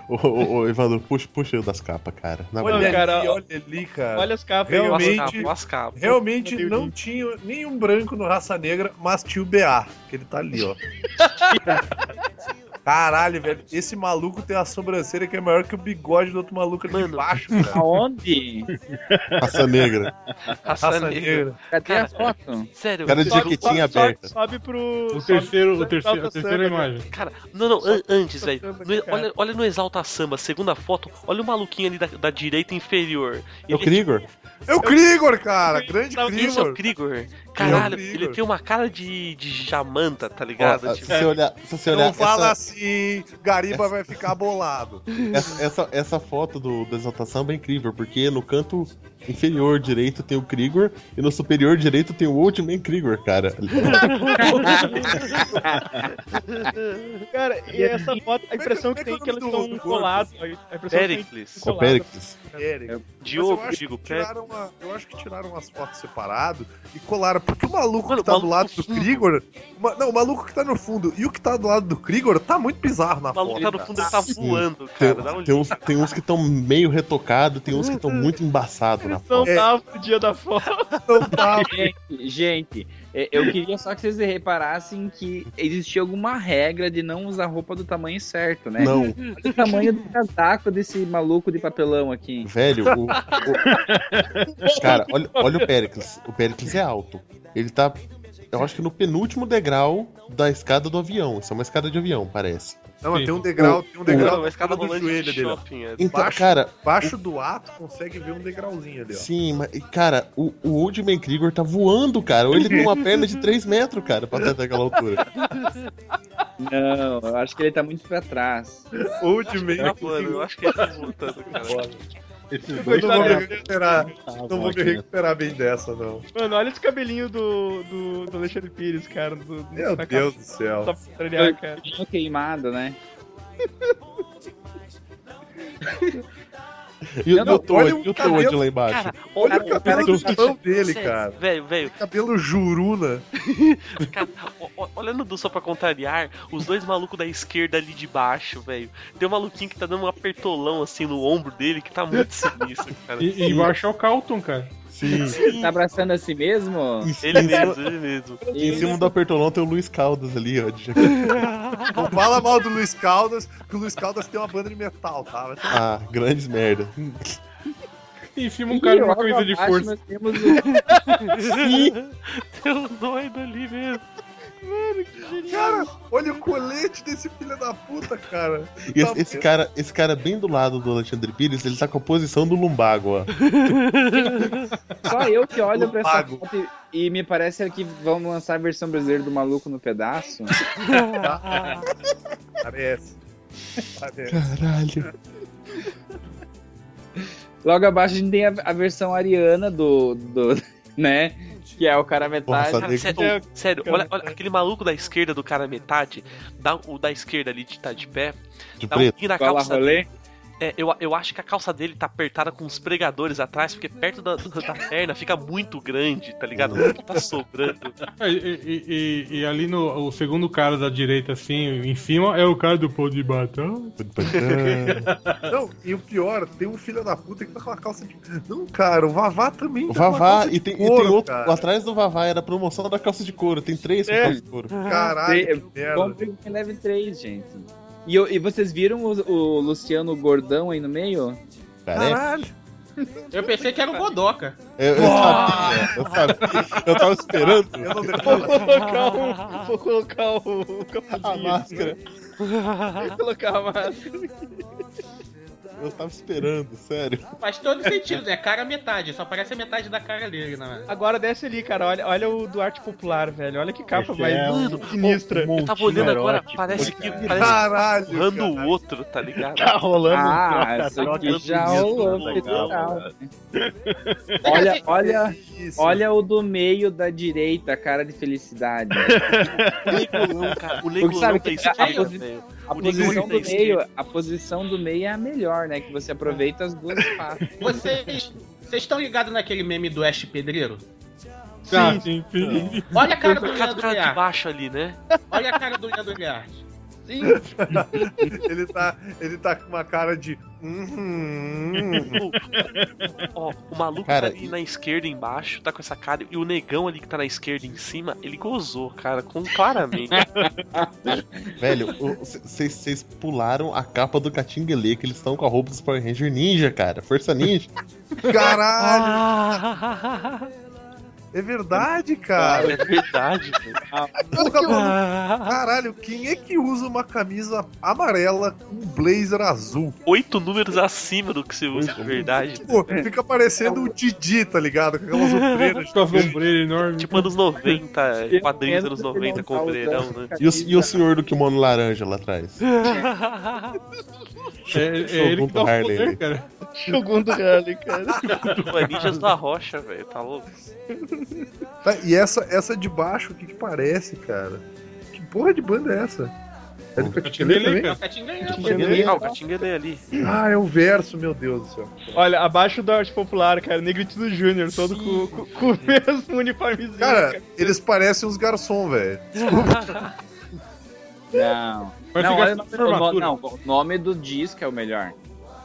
Ô, ô, ô, Evandro, puxa, puxa eu das capas, cara. Na
Olha
cara,
olha ali, cara.
Olha as capas.
Realmente,
As capas.
realmente não
Deus.
tinha nenhum branco no Raça Negra, mas tinha o BA, que ele tá ali, ó. Caralho, velho. Esse maluco tem a sobrancelha que é maior que o bigode do outro maluco ali de baixo, cara.
Aonde?
Raça negra.
Raça, negra.
Cadê
Cara,
a foto?
Sério,
Cara de
sobe-
jaquetinha
sobe,
aberta.
Sobe pro.
O terceiro, o terceiro, a terceira
Samba,
imagem.
Cara, não, não, an- antes, velho. Olha, olha no Exalta Samba, segunda foto. Olha o maluquinho ali da, da direita inferior.
É o Krigor?
É o Krigor, cara. Grande
Sabe
Esse é o
Krigor.
Caralho, ele tem uma cara de, de jamanta, tá
Ó,
ligado?
se
Tipo,
você olhar, se você olhar
Não fala
essa,
assim, Gariba vai ficar bolado.
essa, essa, essa foto do, do Exaltação é incrível, porque no canto inferior direito tem o Krigor e no superior direito tem o Ultimate Krigor, cara.
Cara, e essa foto, a impressão que tem é que eles estão colados. Que tem
Pericles.
É o Pericles.
Eric.
Diogo,
Mas eu acho
digo,
que
Pericles.
tiraram uma- Eu acho que tiraram as fotos separado e colaram. Porque o maluco
Mano,
que tá
o
do
maluco
lado do
fundo.
Krigor. ma- Não, o maluco que tá no fundo e o que tá do lado do Krigor tá muito bizarro na
O maluco
foto.
tá no fundo, ele tá voando,
Tem,
cara. Dá um
tem uns, tem uns que estão meio retocados, tem uns que estão muito embaçados na
não estavam no dia da foto.
Não tá.
Gente, gente, é, eu queria só que vocês reparassem que existia alguma regra de não usar roupa do tamanho certo, né?
Não,
Olha o tamanho do casaco desse maluco de papelão aqui.
velho, o, o- Cara, olha, olha o Pericles. O Pericles é alto. Ele tá. Eu acho que no penúltimo degrau da escada do avião. Isso é uma escada de avião, parece.
Não, tem um degrau, tem um degrau
Não, escada
do joelho
de
dele.
shopping. é.
Então,
Baixo-
cara,
Baixo do ato, consegue ver um degrauzinho ali, ó.
sim, mas, cara, o, o Ultimate Krigor tá voando, cara. Ou ele tem uma perna de 3 metros, cara, pra até aquela altura.
Não, eu acho que ele tá muito pra trás.
Ultimate.
Tá voando, eu acho que ele tá voltando, cara.
Esses
Eu não vou me recuperar.
Ah,
Não vou me
ótimo.
recuperar bem dessa, não.
Mano, olha esse cabelinho do, do, do Alexandre Pires, cara. Do, do-
Meu Deus do céu.
Só pra treinar, cara.
Queimado, né?
E, o-
Não,
o Toad,
olha o
Toad lá embaixo.
Cara,
Olha
olha
o cabelo do chão dele,
Sério,
cara.
Velho, velho,
Cabelo juruna.
cara, olhando do só pra contrariar, os dois malucos da esquerda ali de baixo, velho. Tem um maluquinho que tá dando um apertolão assim no ombro dele que tá muito sinistro, cara.
E, e embaixo é o Carlton, cara.
Sim.
Tá abraçando a si mesmo?
Ele mesmo, ele mesmo.
E em cima do apertolão tem o Luiz Caldas ali, ó. de.
Não fala mal do Luiz Caldas, que o Luiz Caldas tem uma banda de metal, tá?
Ah, grandes merda.
Em cima um cara de uma
logo
camisa de força.
Nós temos o...
Tem um doido ali mesmo.
Cara, olha o colete desse filho da puta, cara.
E
Tá
esse, esse cara, esse cara bem do lado do Alexandre Pires, ele tá com a posição do lumbago, ó.
Só eu que olho pra essa foto e, e me parece que vão lançar a versão brasileira do Maluco no Pedaço.
Parece. Parece.
Caralho.
Logo abaixo a gente tem a, a versão ariana do, do. né? Que é o cara metade.
Nossa,
Cara, sério, ô, sério, olha, olha aquele maluco da esquerda do cara metade, dá, o da esquerda ali de tá de pé,
De
dá um
preto.
pique na calça
rolê.
É, eu, eu acho que a calça dele tá apertada com uns pregadores atrás, porque perto da, da perna fica muito grande, tá ligado? Tá sobrando.
É, E, e- e- e ali no o segundo cara da direita, assim, em cima, é o cara do pão de batata.
Não, e o pior, tem um filho da puta que tá com a calça de. Não, cara, o Vavá também
O
tá com
Vavá,
calça de
e tem, e
couro,
tem outro.
cara.
Atrás do Vavá era a promoção da calça de couro. Tem três com
É.
calça de couro.
Caralho,
Tem-
que merda.
Compre quem leve três, gente. E, eu- e vocês viram o, o Luciano Gordão aí no meio?
Cara,
Caralho.
Eu pensei que era o Godoka.
eu, eu sabia, eu sabia. Eu tava esperando
Eu não
Vou colocar o. Vou colocar o.
a máscara.
Vou colocar a máscara.
Eu tava esperando, sério.
Faz todo sentido, é cara metade, só parece a metade da cara dele, né?
Agora desce ali, cara. Olha, olha o do arte popular, velho. Olha que capa mais
é um-
sinistra.
Eu tava olhando agora,
erótico,
parece que parece
Caralho. cara.
o outro, tá ligado?
Tá rolando
Ah,
um
isso aqui
troca-troca
já federal.
cara.
Olha, olha, olha o do meio da direita, cara de felicidade.
Cara. O
Porque
Negolão
sabe
tá
que a, a
esquerda, velho.
a posição
tá
do meio, a posição do meio é a melhor, né? Que você aproveita as duas partes.
Vocês vocês estão ligados naquele meme do Ash Pedreiro?
Ah, sim, sim.
Olha a cara do Leandro Learte.
baixo ali, né?
Olha a cara do Leandro Learte.
Ele tá, ele tá com uma cara de. Uhum.
Ó, o maluco
Cara,
tá ali na esquerda embaixo, tá com essa cara, e o negão ali que tá na esquerda em cima, ele gozou, cara, com claramente.
Velho, vocês pularam a capa do Catinguele, que eles estão com a roupa dos Power Ranger Ninja, cara. Força Ninja.
Caralho! É verdade, cara.
é verdade, velho.
Mano. Caralho, quem é que usa uma camisa amarela com um blazer azul?
Oito números acima do que você usa de verdade.
Pô, fica parecendo o Didi, tá ligado? Com aquelas ombreiras.
Com as ombreiras enormes.
Tipo anos 90, quadrinhos anos 90 com obreirão, né?
E o, e o senhor do kimono laranja lá atrás?
É, é ele que dá o
Harley
poder, cara.
Shogun do Rally, cara.
Pô, é Ninjas da Rocha, velho, tá louco?
Tá, e essa, essa de baixo, o que que parece, cara? Que porra de banda é essa? É do Catinguele?
É o Catinguele,
Catinguele, ah, o Catinguele é ali.
Ah, é o verso, meu Deus do céu.
Olha, abaixo da arte popular, cara, Negritudo Júnior, todo com, com, com o mesmo uniformezinho.
Cara, eles parecem uns garçom, velho.
Não.
Vai
não, olha o
sem
nome, o,
formatura.
não, o nome do disco é o melhor.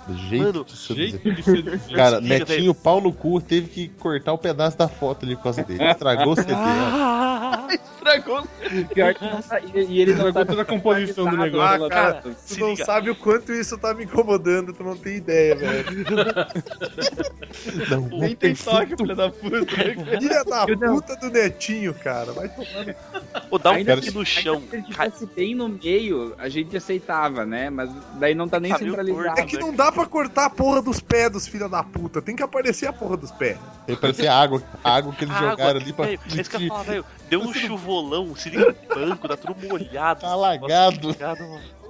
Do jeito
Mano,
de seduzir.
Jeito de seduzir.
Cara, Netinho, pau no cu, teve que cortar o pedaço da foto ali por causa dele. Estragou o CD. ó.
Estragou.
Tá- e, ele
Estragou toda a composição do negócio.
pela
cara,
data.
Tu
Se
não
liga.
sabe o quanto isso tá me incomodando, tu não tem ideia, velho.
Não,
Nem tem toque, filho da puta.
Filha da puta do netinho, cara. Vai tomando.
Pô, dá um kick no chão.
Se ele
Cara,
tivesse bem no meio, a gente aceitava, né? Mas daí não tá nem centralizado.
É que não dá pra cortar a porra dos pés dos filha da puta. Tem que aparecer a porra dos pés.
Tem que parecer água, a água que eles
água,
jogaram ali pra
velho, é isso que eu ia falar, velho. Deu um chuvolão, se liga no banco, tá tudo molhado.
Tá alagado.
Molhado, mano.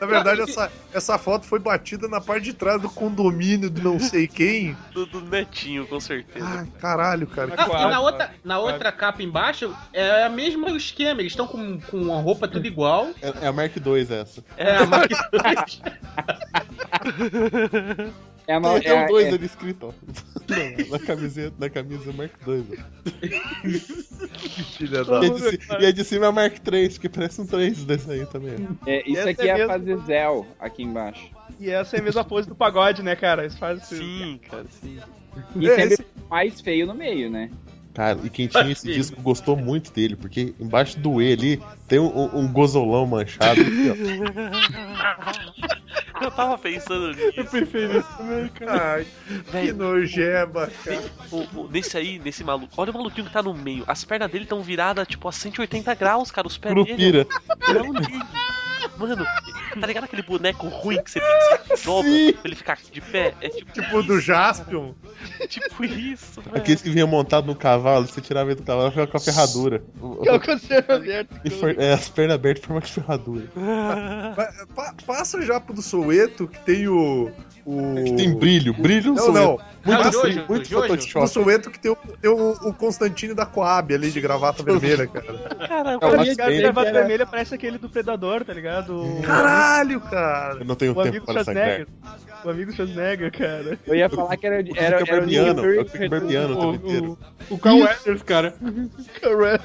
Na verdade, essa, essa foto foi batida na parte de trás do condomínio de não sei quem.
Do, do netinho, com certeza.
Ai, caralho, cara.
Ah, e na outra, na outra capa embaixo é a mesma esquema. Eles estão com, com a roupa tudo igual.
É, é a Mark II essa.
É a marca.
É uma,
Tem até
é,
um 2
é-
ali escrito, ó. Não, na camiseta, na camisa Mark II, ó.
Filha
E
da.
e a de cima é a Mark III, que parece um 3 desse aí também.
é, isso aqui
é
é a
mesmo.
fase Zell, aqui embaixo.
E essa é a mesma pose do pagode, né, cara? Eles fazem.
Sim, cara, sim.
Isso é,
É, esse-
mais feio no meio, né?
Cara, e quem tinha esse disco gostou muito dele, porque embaixo do E ali tem um, um- gozolão manchado. aqui, ó.
Eu tava pensando nisso.
Prefiro isso também, cara.
Ai, que nojeba, cara.
o- o- nesse aí, nesse maluco. Olha o maluquinho que tá no meio. As pernas dele estão viradas, tipo, a 180 graus, cara. Os pés dele.
Curupira.
Não ligue. Mano, tá ligado aquele boneco ruim que você tem que você dobra
Sim.
pra ele ficar de pé? É tipo,
Tipo do Jaspion.
tipo isso, mano.
Aqueles que vinham montado no cavalo, você tirava ele do cavalo e ficava com a ferradura.
Que é o conselho aberto.
e for- é, as pernas abertas em forma de ferradura.
Pa- pa- passa já pro do Soueto, que tem o. o...
Que tem brilho, brilho
Não, não.
Muito,
Não,
assim,
Jojo,
muito
Jojo.
No
Photoshop.
Soueto que tem, o, tem o, o Constantino da Coab ali de gravata vermelha, cara.
Cara,
É o
O
Max
da
Payne.
gravata vermelha parece aquele do Predador, tá ligado? O,
Caralho, cara.
Eu não tenho
o
tempo
amigo
para essa.
O amigo Schwarzenegger, cara.
Eu ia falar que era,
Eu
era,
fico
era o
fico barbeando o
O,
inteiro.
o, o Carl Weathers, cara.
Caramba.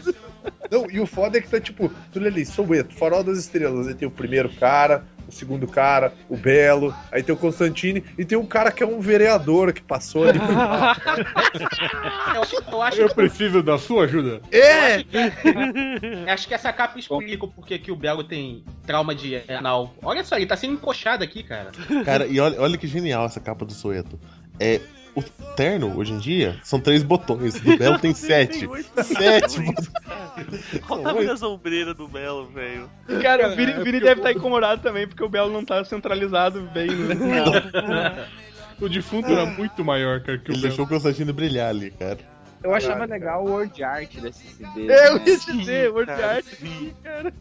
Não, e o foda é que tá tipo, tudo ali, Soueto, Farol das Estrelas. Aí tem o primeiro cara, o segundo cara, o Belo, aí tem o Constantine, e tem um cara que é um vereador que passou ali.
Eu, eu acho
Eu
que
preciso da sua ajuda.
é!
Acho que essa capa explica o porquê que o Belo tem trauma de anal. Olha só, ele tá sendo encoxado aqui, cara.
Cara, e olha, olha que genial essa capa do Soeto. É, o terno, hoje em dia, são três botões. Do Belo tem sete. Sete botões.
Olha o tamanho das ombreiras do Belo, velho.
Cara, o Vini, Vini deve estar incomodado também, porque o Belo não tá centralizado bem, né?
O defunto era muito maior, cara, que o
Ele
Belo.
deixou o Constantino brilhar ali, cara.
Eu achava legal o word art desse CD.
Eu
né?
ia dizer, word
cara,
art,
sim.
cara.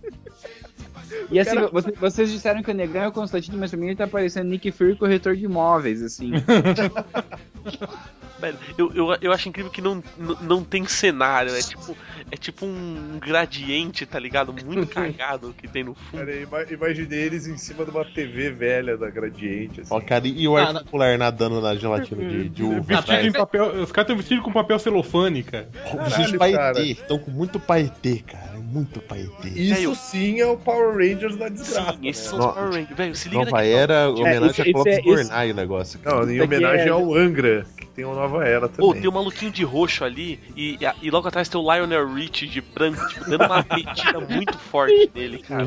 E assim,
cara-
você- vocês disseram que o Negão é o Constantino, mas pra mim ele tá parecendo Nick Fury, corretor de imóveis, assim.
Velho, eu, eu, eu acho incrível que não, não, não tem cenário, é tipo, é tipo um gradiente, tá ligado? Muito cagado que tem no fundo.
Cara, imaginei eles em cima de uma TV velha da Gradiente. Assim.
Ó, cara, e o ar popular nadando na gelatina de, de uva.
Vestido em papel. Os caras estão vestidos com papel celofane, cara.
Os paetê. Estão com muito paetê, cara. Muito paetê.
Isso sim é o Power Rangers da desgraça.
Sim, esses
né?
são os Power Rangers. Velho, se liga
Nova era, homenagem
isso-
a Clóvis
é-
Bornai o negócio. cara.
Não, em homenagem
é-
ao Angra, tem uma nova era também.
Pô, tem um maluquinho de roxo ali e, e logo atrás tem o Lionel Rich de branco, tipo, dando uma metida muito forte nele, cara.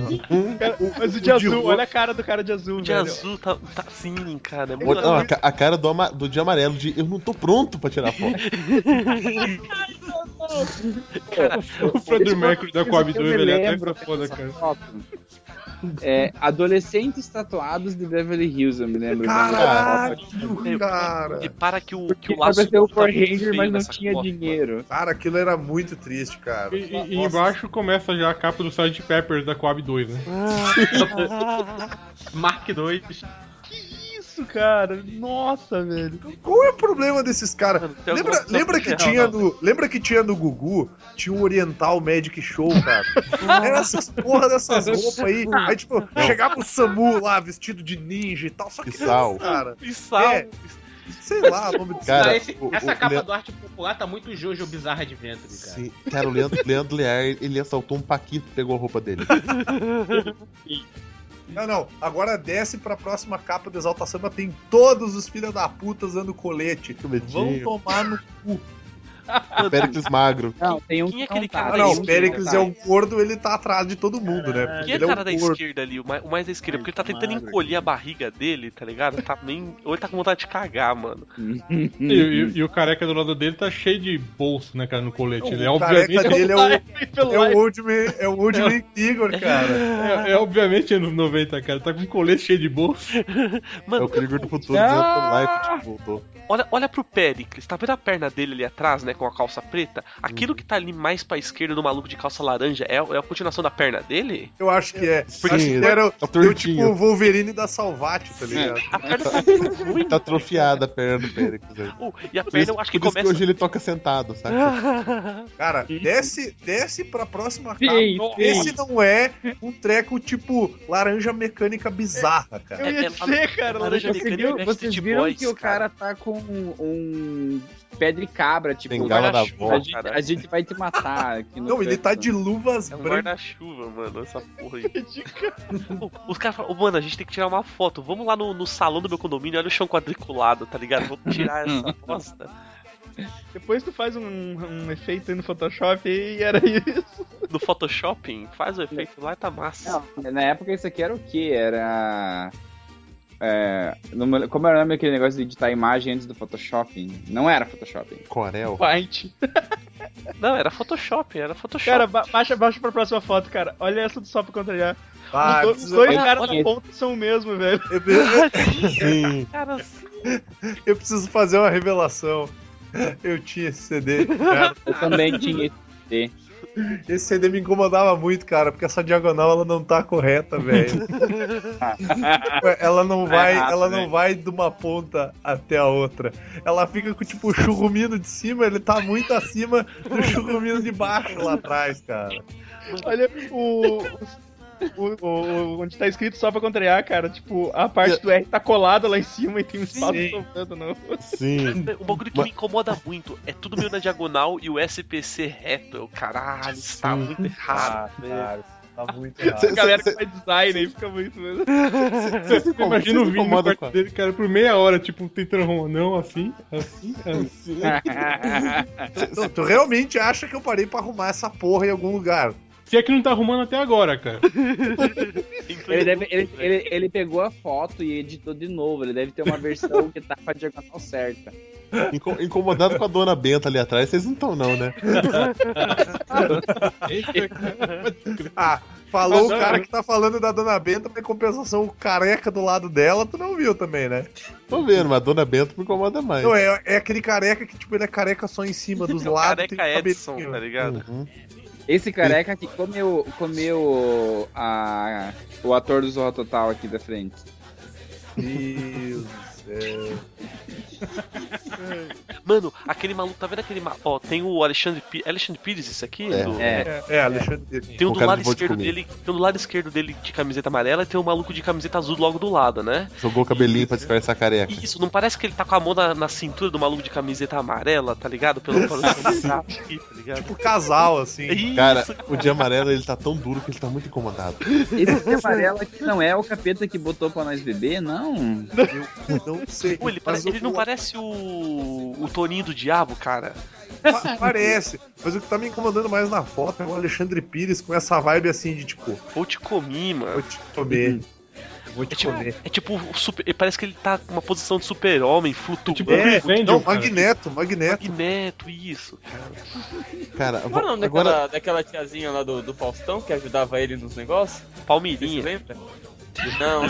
Cara, mas o de
o de
azul,
roxo-
olha a cara do cara de azul,
O de
velho.
azul tá, tá assim, cara. É
Olha,
muito
não, a, a cara do, ama- do de amarelo de eu não tô pronto pra tirar foto.
cara.
O Freddie Mercury da Coab
Eu
2,
me
ele é até foda, cara.
É, adolescentes tatuados de Beverly Hills, eu me lembro.
Caralho, cara.
E para que o, que
Que
o laço
ia ser o Power Ranger, mas não tinha dinheiro.
Cara, aquilo era muito triste, cara.
E, e- embaixo começa já a capa do Sgt. Peppers da Coab 2, né?
Mark II.
Que isso, cara? Nossa, velho.
Qual é o problema desses caras? Lembra, lembra que
coisa
tinha no, lembra que tinha no Gugu? Tinha um Oriental Magic Show, cara. Era essas porra dessas roupas aí. Aí, tipo, chegava o Samu lá, vestido de ninja e tal. Só que,
E sal.
cara,
E sal.
É. sei lá o nome desse
Cara,
esse-
o-
essa
o
capa
Le-
do arte popular tá muito Jojo bizarra de ventre, cara.
Sim. Cara, o Leandro, Leandro Lear, ele assaltou um Paquito e pegou a roupa dele.
Não, não. Agora desce pra próxima capa do Exalta Samba. Tem todos os filhos da puta usando colete. Vão tomar no cu.
Péricles magro.
Não, tem um
Quem é
que
aquele
tá.
cara
Ah, não, o Pericles
tá.
é um gordo, ele tá atrás de todo mundo, né? Porque
Quem é o cara
um
da
gordo.
esquerda ali, o mais, o mais da esquerda? Porque ele tá tentando encolher a barriga dele, tá ligado? Tá bem. Ou ele tá com vontade de cagar, mano.
E, e- e o careca do lado dele tá cheio de bolso, né, cara, no colete. Ele é
O careca
obviamente.
dele é o, é o Old Man, é o Old Man Igor, cara.
É, é obviamente anos 90, cara. Tá com um colete cheio de bolso.
É
Mano,
o Krieger do futuro o Life tipo, voltou.
olha, olha pro Pericles, tá vendo a perna dele ali atrás, né? Com a calça preta? Aquilo que tá ali mais pra esquerda do maluco de calça laranja é, é a continuação da perna dele?
Eu acho que é.
Sim,
acho que
ele
era o,
tá
tipo o Wolverine da Salvati, tá ligado?
A perna tá muito.
Tá atrofiada a perna do Pericles aí.
Uh, e a perna
isso,
eu acho que
por isso
começa.
hoje ele toca sentado, sabe?
Cara, desce, desce pra próxima capa.
Sim,
Esse não é um treco tipo laranja mecânica bizarra, cara.
Eu ia
É- é-
dizer, cara,
laranja
laranja
Você
mecânica
viu,
é
vocês viram que o cara tá com um pé de cabra, tipo,
da
guarda-chuva,
a, gente, a gente vai te matar aqui no
Não, ele
canto.
tá de luvas
É um
brancas.
guarda-chuva, mano, essa porra aí. Os caras falam, ô, mano, a gente tem que tirar uma foto. Vamos lá no, no salão do meu condomínio, olha o chão quadriculado, tá ligado? Vamos tirar essa bosta.
Depois tu faz um, um efeito aí no Photoshop e era isso.
No Photoshop, faz o efeito lá e tá massa.
Não, na época isso aqui era o quê? Era. É, não como era o nome daquele negócio de editar imagem antes do Photoshop? Não era Photoshop.
Corel.
Paint.
Não, era Photoshop, era Photoshop.
Cara, ba baixa, baixa pra próxima foto, cara. Olha essa do só pra contrariar.
Ah,
os, dois
olha-
caras na ponta são o mesmo, velho.
eu, eu-
Sim.
Cara,
eu preciso fazer uma revelação. Eu tinha esse CD, cara.
Eu também tinha esse CD.
Esse CD me incomodava muito, cara, porque essa diagonal ela não tá correta, velho. ela não vai,
errado,
ela
né?
não vai de uma ponta até a outra. Ela fica com tipo o churrumino de cima, ele tá muito acima do churrumino de baixo lá atrás, cara.
Olha o. O, o- o- onde tá escrito só pra contrariar, cara, tipo, a parte do R tá colada lá em cima e tem um espaço
Sim.
sobrando, não.
Sim.
um bagulho que me incomoda muito é tudo meio na diagonal e o SPC reto. Eu, caralho, isso tá muito errado, velho.
Cara, tá muito
Cê-
errado.
A galera
cê-
que faz design aí fica muito
imagina o vídeo no quarto dele, cara, por meia hora, tipo, tentando arrumar. Não, assim, assim, assim.
Não, tu realmente acha que eu parei pra arrumar essa porra em algum lugar?
Se é que não tá arrumando até agora, cara.
Ele, deve, ele, ele, ele pegou a foto e editou de novo. Ele deve ter uma versão que tá com a diagonal certa.
Inco- incomodado com a dona Benta ali atrás, vocês não estão, não, né?
Ah, falou
Mas,
o cara
não.
que tá falando da dona Benta, mas em compensação o careca do lado dela, tu não viu também, né?
Tô vendo, mas a dona Benta me incomoda mais.
Não, é, é aquele careca que, tipo, ele é careca só em cima dos
É o
lados. tem
careca Edson,
cabelinho.
tá ligado?
Uhum.
Esse careca que comeu, comeu a, o ator do Zorra Total aqui da frente.
É,
Mano, aquele maluco, tá vendo aquele maluco? Ó, tem o Alexandre Pires. Alexandre Pires, isso aqui?
É.
Do-
É.
é, Alexandre.
Tem um
O
do
cara
lado
de de
esquerdo
comida.
dele. Tem um do lado esquerdo dele de camiseta amarela e tem um maluco de camiseta azul logo do lado, né?
Jogou o cabelinho pra disfarçar a careca.
Isso, não parece que ele tá com a mão na, na cintura do maluco de camiseta amarela, tá ligado? Pelo aqui, tá ligado?
Tipo casal, assim.
Isso,
Cara, o de amarelo ele tá tão duro que ele tá muito incomodado.
Esse de amarelo aqui não é o capeta que botou pra nós beber, não?
Eu não sei.
Pô, ele, pare- ele não parece o. o Toninho do Diabo, cara.
pa- Parece. Mas o que tá me incomodando mais na foto é o Alexandre Pires com essa vibe assim de tipo,
Ou te comi, mano.
vou te comer. Vou te
É tipo,
comer.
é tipo super, parece que ele tá com uma posição de super-homem, flutuando.
Tipo
É,
Chris Angel,
não,
cara.
Magneto, Magneto.
Magneto, isso, cara.
Cara,
Qual é o nome
agora.
daquela, daquela tiazinha lá do, do Faustão que ajudava ele nos negócios? Você
Palmeirinha.
lembra? Não,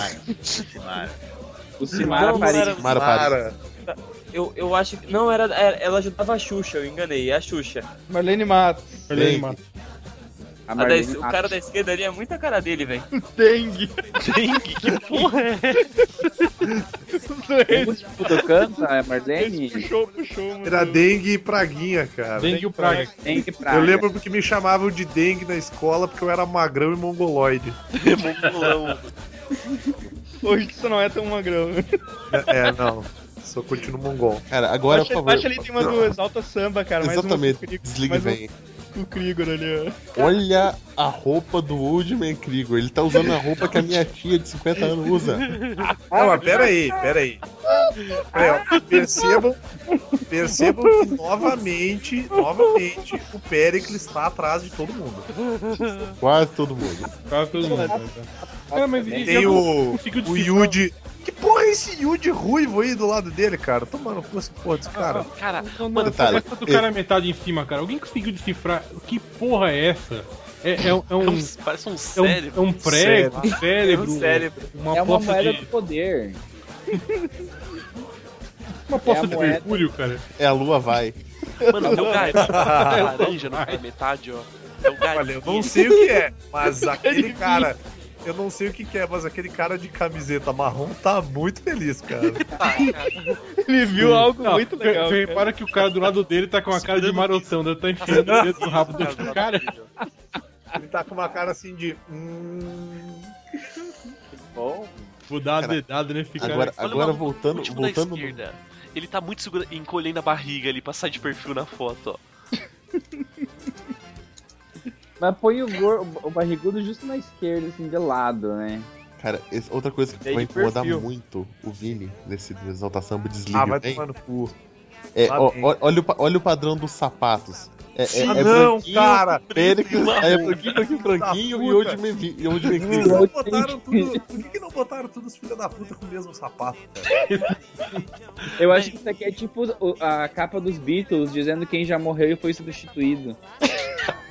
O Simara
Não,
Paris.
não era-
Mara Paris.
Para.
eu, eu acho que. Não, era, era- ela ajudava a Xuxa, eu enganei, é a Xuxa.
Marlene Matos.
Bem,
mano.
A
A da
Marlene
o
Matos.
cara da esquerda ali é muita cara dele, velho.
Dengue.
Dengue, que porra é
O tipo do canta, a Marlene.
Puxou, puxou, mano.
Era dengue e praguinha, cara.
Dengue e o Praga.
Tem que praga.
Eu lembro porque me chamavam de dengue na escola porque eu era magrão e mongoloide.
mongolão?
Hoje isso não é tão magrão.
É, é, não. Só continuo mongol.
Cara, agora,
Baixa,
por
baixa
favor.
ali, tem uma do Exalta Samba, cara.
Exatamente.
o Krigor-
Desliga
mais um
vem.
com o Krigor ali, ó.
Olha a roupa do Old Man Krieger. Ele tá usando a roupa que a minha tia de 50 anos usa.
Não, mas pera aí, pera aí. Pera aí, ó. Percebam, percebam que novamente, novamente, o Pericles está atrás de todo mundo.
Quase todo mundo.
Quase todo mundo. Cara. É, mas ele
Tem o, o Yuji. Que porra é esse Yuji ruivo aí do lado dele, cara? Tomando cu essa porra desse cara.
Cara,
Não,
mano,
cara é metade em cima, cara, alguém conseguiu decifrar que porra é essa? É, é, um- é
é
um.
parece um
É um,
cérebro.
é um prego, um cérebro,
É um cérebro.
uma
É uma
poça
moeda
de,
do poder.
uma poça
É
de mercúrio, cara.
É a lua vai.
Mano, é o garoto laranja no pela metade, ó. É o garoto.
Olha, eu não sei o que é, mas aquele cara. Eu não sei o que, que é, mas aquele cara de camiseta marrom tá muito feliz, cara.
Ele viu algo
Não,
muito legal.
Você repara que o cara do lado dele tá com a cara de marotão, deve tá enfiando o dedo no rabo do cara.
Ele tá com uma cara assim de. Hum...
Bom,
Vou dar uma
Cara,
dedada nesse cara.
Agora,
Olha
agora voltando, voltando
da
no-
esquerda. Ele tá muito segura, encolhendo a barriga ali pra sair de perfil na foto, ó.
mas põe o, gor- o barrigudo justo na esquerda, assim, de lado, né?
Cara, esse- outra coisa que vai incomodar
perfil.
muito o Vini nesse Exalta Samba desliga
Ah, vai tomar no cu.
é,
Lá
ó, ó, olha, o, olha o padrão dos sapatos. É, é,
Ah,
é
não,
branquinho,
cara.
Péricles,
marrom.
aí é branquinho, branquinho, branquinho e hoje me vi. E hoje me
Por
vi.
que não botaram tudo, por que, que não botaram todos os filhos da puta com o mesmo sapato, cara?
Eu acho que isso aqui é tipo a capa dos Beatles, dizendo quem já morreu e foi substituído.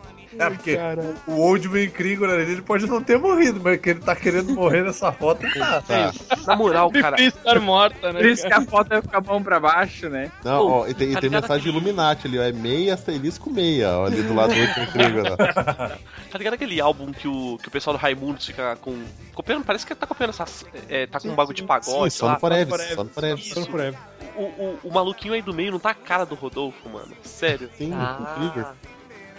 É, porque o Old Man Krieger ali, ele pode não ter morrido, mas que ele tá querendo morrer nessa foto, tá.
Tá.
Na moral, cara.
Prefiro estar morta, né?
Por isso que
cara?
a foto vai ficar mão pra baixo, né?
Não,
Pô,
ó, e tem, tem mensagem
aquele-
Illuminati ali, ó. É meia asterisco meia, ó, ali do lado do outro incrível, ó.
Tá ligado aquele álbum que o, que o pessoal do Raimundos fica com. Copiando, parece que tá copiando essas. É, tá com um bagulho de
Sim,
pagode
só
lá.
no Forever, só no Forever.
Só forever.
O, o, o maluquinho aí do meio não tá a cara do Rodolfo, mano. Sério.
Sim,
Ah.
o Krieger.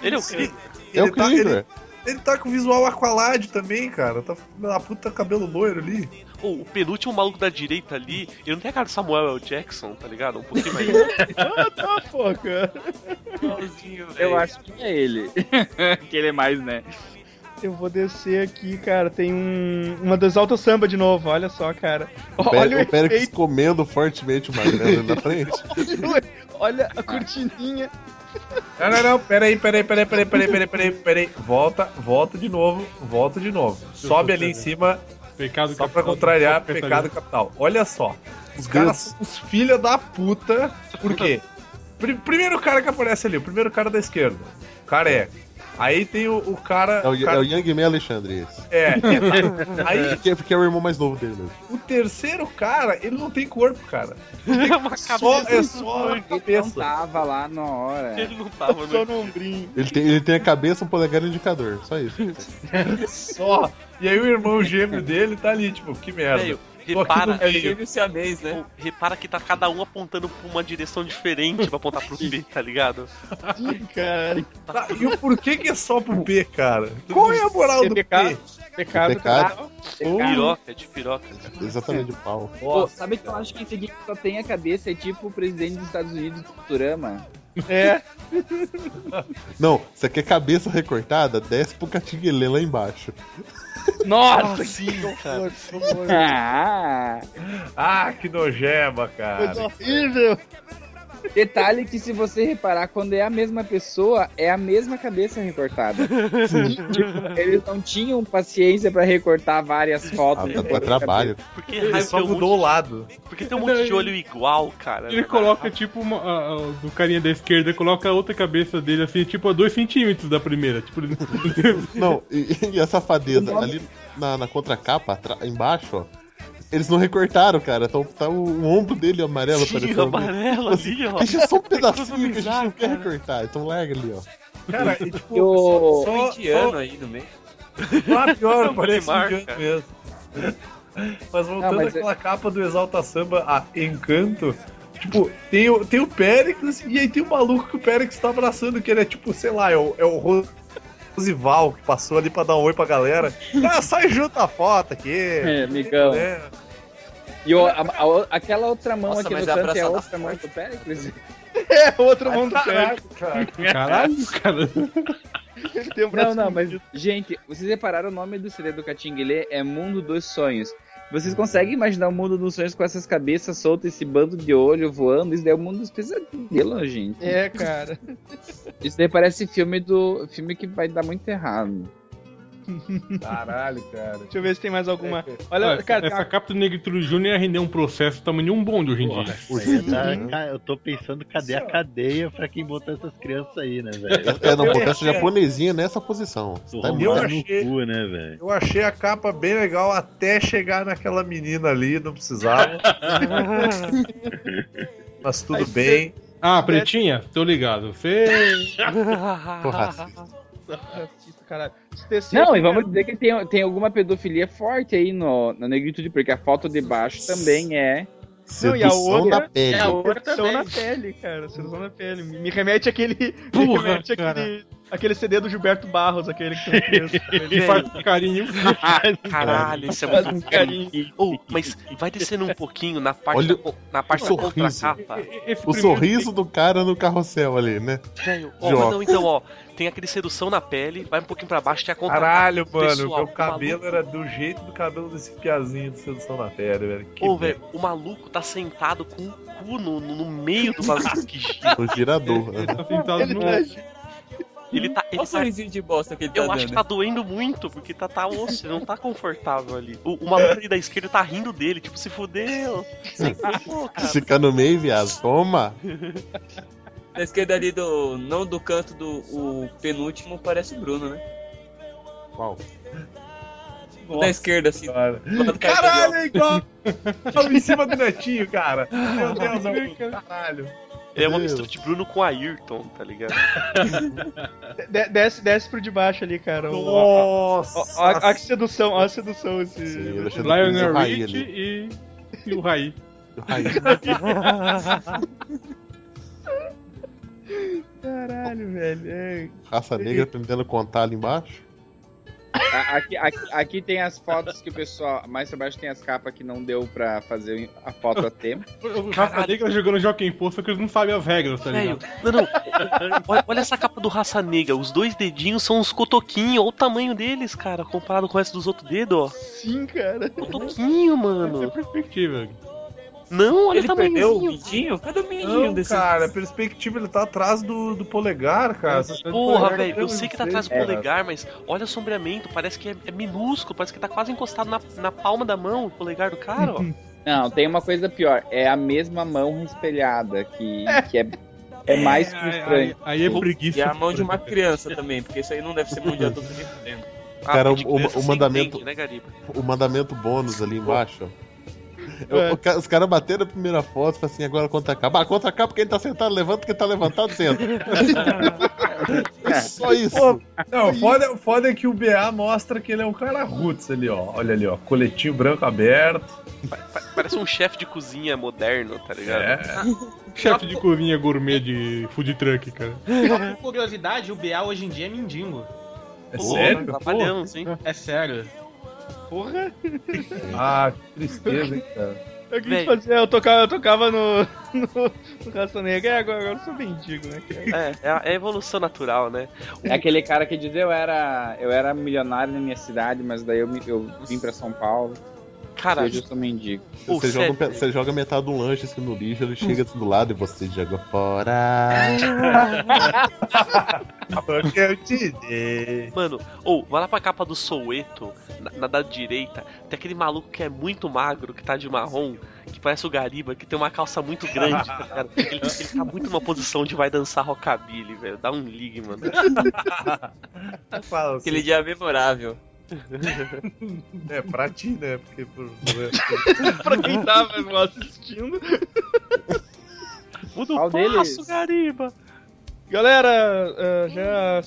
Ele é o
Sim.
Krieger.
É o
tá, ele, ele tá com visual Aqualad também, cara. Tá na puta cabelo loiro ali.
Ô, o penúltimo maluco da direita ali, ele não tem a cara do Samuel L. Jackson, tá ligado? Um pouquinho mais.
Ah, cara.
Igualzinho,
Eu acho que é ele. que ele é mais, né?
Eu vou descer aqui, cara. Tem um, uma do Exalta Samba de novo, olha só, cara. Olha o
o comendo fortemente o magrelo ali na frente.
olha a cortininha.
Não, não, não, peraí, peraí, peraí, peraí, peraí, peraí, peraí, peraí. Volta, volta de novo, volta de novo. Sobe ali em cima,
Pecado
só pra
capital,
contrariar
só
pecado capital. Olha só, os caras são os filha da puta. Por quê? pri- primeiro cara que aparece ali, o primeiro cara da esquerda. Careca. Aí tem o, o cara.
É o,
cara-
é o Yang Me Alexandre esse.
É, é, aí
Porque, porque é o irmão mais novo dele mesmo.
o terceiro cara, ele não tem corpo, cara. Só, é só a
Ele não
cabeça.
tava lá na hora.
Ele não tava
Só
no.
ombrinho.
Ele tem, ele tem a cabeça, um polegar e um indicador. Só isso.
Só. E aí o irmão gêmeo dele tá ali, tipo, que merda. Aqui
repara.
Gêmeo siamês, né?
Repara que tá cada um apontando pra uma direção diferente pra apontar pro B, tá ligado?
Cara,
Tá, e o porquê que é só pro P, cara? Qual é a moral do P?
pecado. Pecado.
Pecado.
Piroca, é de piroca.
Exatamente de pau.
Pô, sabe que eu acho que esse aqui que só tem a cabeça é tipo o presidente dos Estados Unidos do Futurama.
É,
Não, você quer cabeça recortada? Desce pro catinguelê lá embaixo.
Nossa!
sim, cara.
Ah!
Ah, que nojeba, cara.
coisa horrível.
Detalhe que se você reparar, quando é a mesma pessoa, é a mesma cabeça recortada. tipo, eles não tinham paciência pra recortar várias
Ah,
fotos.
dá trabalho.
Porque
Ele só
um
mudou o lado.
porque tem um monte de olho igual, cara.
Ele coloca, tipo, uma, a- a- do carinha da esquerda, coloca a outra cabeça dele, assim, tipo, a 2 centímetros da primeira. Tipo,
Não, e, e a safadeza ali na, na contracapa, embaixo, ó. Eles não recortaram, cara. Tá, o- tá o, o ombro dele amarelo
Sim,
aparecendo.
amarelo ali, ó.
Deixa só um pedacinho que a gente
bizarro,
não quer
cara.
recortar. Então larga ali, ó.
Cara, e tipo,
E o-
só,
Indiano aí no meio.
só, ah, pior, parece
Neymar,
indiano mesmo. Mas voltando
Não, mas é-
àquela capa do Exalta Samba, a Encanto, tipo, tem o, tem o Péricles e aí tem o maluco que o Péricles tá abraçando, que ele é tipo, sei lá, é o, é o Rosival que passou ali pra dar um oi pra galera. Ah, sai junto a foto aqui.
É, amigão.
É.
E o- a- a- aquela outra mão
Nossa,
aqui no
é
canto é a outra mão do Péricles?
É, outra mão do
Caralho,
pé.
cara.
caralho, cara.
Ele tem um
Não,
braço
não, mas, gente, vocês repararam o nome do CD do Catinguelê é Mundo dos Sonhos. Vocês conseguem imaginar o mundo dos sonhos com essas cabeças soltas, esse bando de olho voando? Isso daí é o mundo dos pesadelos, gente.
É, cara.
Isso daí parece filme do. filme que vai dar muito errado.
Caralho, cara.
Deixa eu ver se tem mais alguma.
Olha,
Olha,
essa,
cara,
essa capa do Negritude Júnior ia render um processo tamanho de um bonde hoje em dia.
Você tá- eu tô pensando, cadê a cadeia pra quem botou essas crianças aí, né, velho?
É, não, botar essa japonesinha nessa posição. Tá
Eu achei-
cu, né, velho?
Eu achei a capa bem legal até chegar naquela menina ali, não precisava. Mas tudo bem.
Ah, pretinha? Tô ligado. Você.
Tô racista.
caralho.
Não, e
cara,
vamos dizer que tem, tem alguma pedofilia forte aí no, na negritude, porque a foto de baixo também é.
Não, e a outra-
da pele.
É a
outra
sedução
também.
na pele, cara. Sedução na pele. Me me remete àquele. me
Porra,
remete àquele, aquele CD do Gilberto Barros, aquele que.
Que faz um carinho.
Caralho, isso é muito
um carinho.
Oh, mas vai descendo um pouquinho na parte,
Olha
da, na parte da
sorriso.
Esse
O sorriso do cara no carrossel ali, né?
Velho, ó, não, então, ó, tem aquele sedução na pele, vai um pouquinho pra baixo, tem a contracapa.
Caralho, mano,
Pessoal,
meu
o
cabelo
maluco-
era do jeito do cabelo desse piazinho de sedução na pele, velho. Que
Ô, velho, o maluco tá sentado com o cu no, no, no meio do bagulho que gira.
O girador.
Ele tá sentado
Ele
no.
tá-
Ele tá. Ele
Olha o
tá
sorrisinho de bosta que ele tá
eu acho que
dando.
tá doendo muito, porque tá, tá osso, ele não tá confortável ali. O, o maluco ali da esquerda tá rindo dele, tipo, se fudeu. Sem pô, cara.
Fica no meio, viado. Toma.
Na esquerda ali do. Não do canto do o penúltimo parece o Bruno, né?
Qual?
Da esquerda, assim. lado do
Caralho, é igual. Em cima do netinho, cara. Meu Deus, Augusto, caralho.
Ele é uma mistura de Bruno com Ayrton, tá ligado?
De- desce, desce pro de baixo ali, cara.
Nossa.
ó, que sedução, ó a sedução esse.
Sim, Prince
Lionel
o Raí
Rich e. E o Raí.
O Raí.
Caralho, velho. É...
Raça negra aprendendo a contar ali embaixo.
Aqui, aqui, aqui tem as fotos que o pessoal. Mais pra baixo tem as capas que não deu pra fazer a foto a tempo.
Raça Negra jogando Joaquim Pô, só que eles não sabem as regras, tá ligado?
não, não. Olha, olha essa capa do Raça Negra. Os dois dedinhos são uns cotoquinhos. Olha o tamanho deles, cara, comparado com o resto dos outros dedos, ó.
Sim, cara.
Cotoquinho,
Essa é a
mano.
perspectiva.
Não, olha
Ele
o
perdeu o mindinho? Cadê o mindinho
Não,
desse?
cara, a perspectiva ele tá atrás do, do polegar, cara.
Porra, velho, eu sei que tá atrás do polegar, mas olha o sombreamento, parece que é, é minúsculo, parece que tá quase encostado na, na palma da mão, o polegar do cara, ó.
Não, tem uma coisa pior. É a mesma mão espelhada que, que é É mais que
Aí,
estranho.
aí é preguiça.
E a mão de uma criança também, porque isso aí não deve ser mão de adulto nem fudendo.
Ah,
Cara,
de
o- o- o mandamento-
entende, né?
O mandamento bônus ali embaixo. ó.
É.
Os caras bateram a primeira foto e falaram assim, agora contra a capa. Ah, contra a capa, quem tá sentado levanta, quem tá levantado senta. Só isso.
Pô, Não, o foda, foda é que o BA mostra que ele é um cara roots ali, ó. Olha ali, ó. Coletinho branco aberto.
Pa- Parece um chefe de cozinha moderno, tá ligado?
É.
Chefe de cozinha gourmet de food truck, cara.
Por curiosidade, o BA hoje em dia é mendigo.
É
Pô,
sério?
Trabalhamos, hein?
É sério.
Porra.
Ah, que tristeza, hein, cara.
É
Véi.
gente fazia, eu tocava, eu tocava no, no, no Raça Negra e agora, agora eu sou mendigo, né?
É, é a, é a evolução natural, né?
É aquele cara que diz eu era, eu era milionário na minha cidade, mas daí eu, eu vim pra São Paulo.
Cara,
hoje eu sou mendigo.
Pô,
Você joga, um
sério?
você joga metade do lanche assim no lixo, ele chega assim do lado e você joga fora.
Porque eu te dei.
Mano, ou vai lá pra capa do Soueto, na, na da direita, tem aquele maluco que é muito magro, que tá de marrom, que parece o Gariba, que tem uma calça muito grande, tá ligado? Ele, ele tá muito numa posição de vai dançar rockabilly, velho. Dá um ligue, mano.
Fala assim,
Aquele dia memorável.
É, pra ti, né? Porque por,
pra quem tava assistindo.
Muda o passo,
deles?
Gariba.
Galera, ah, já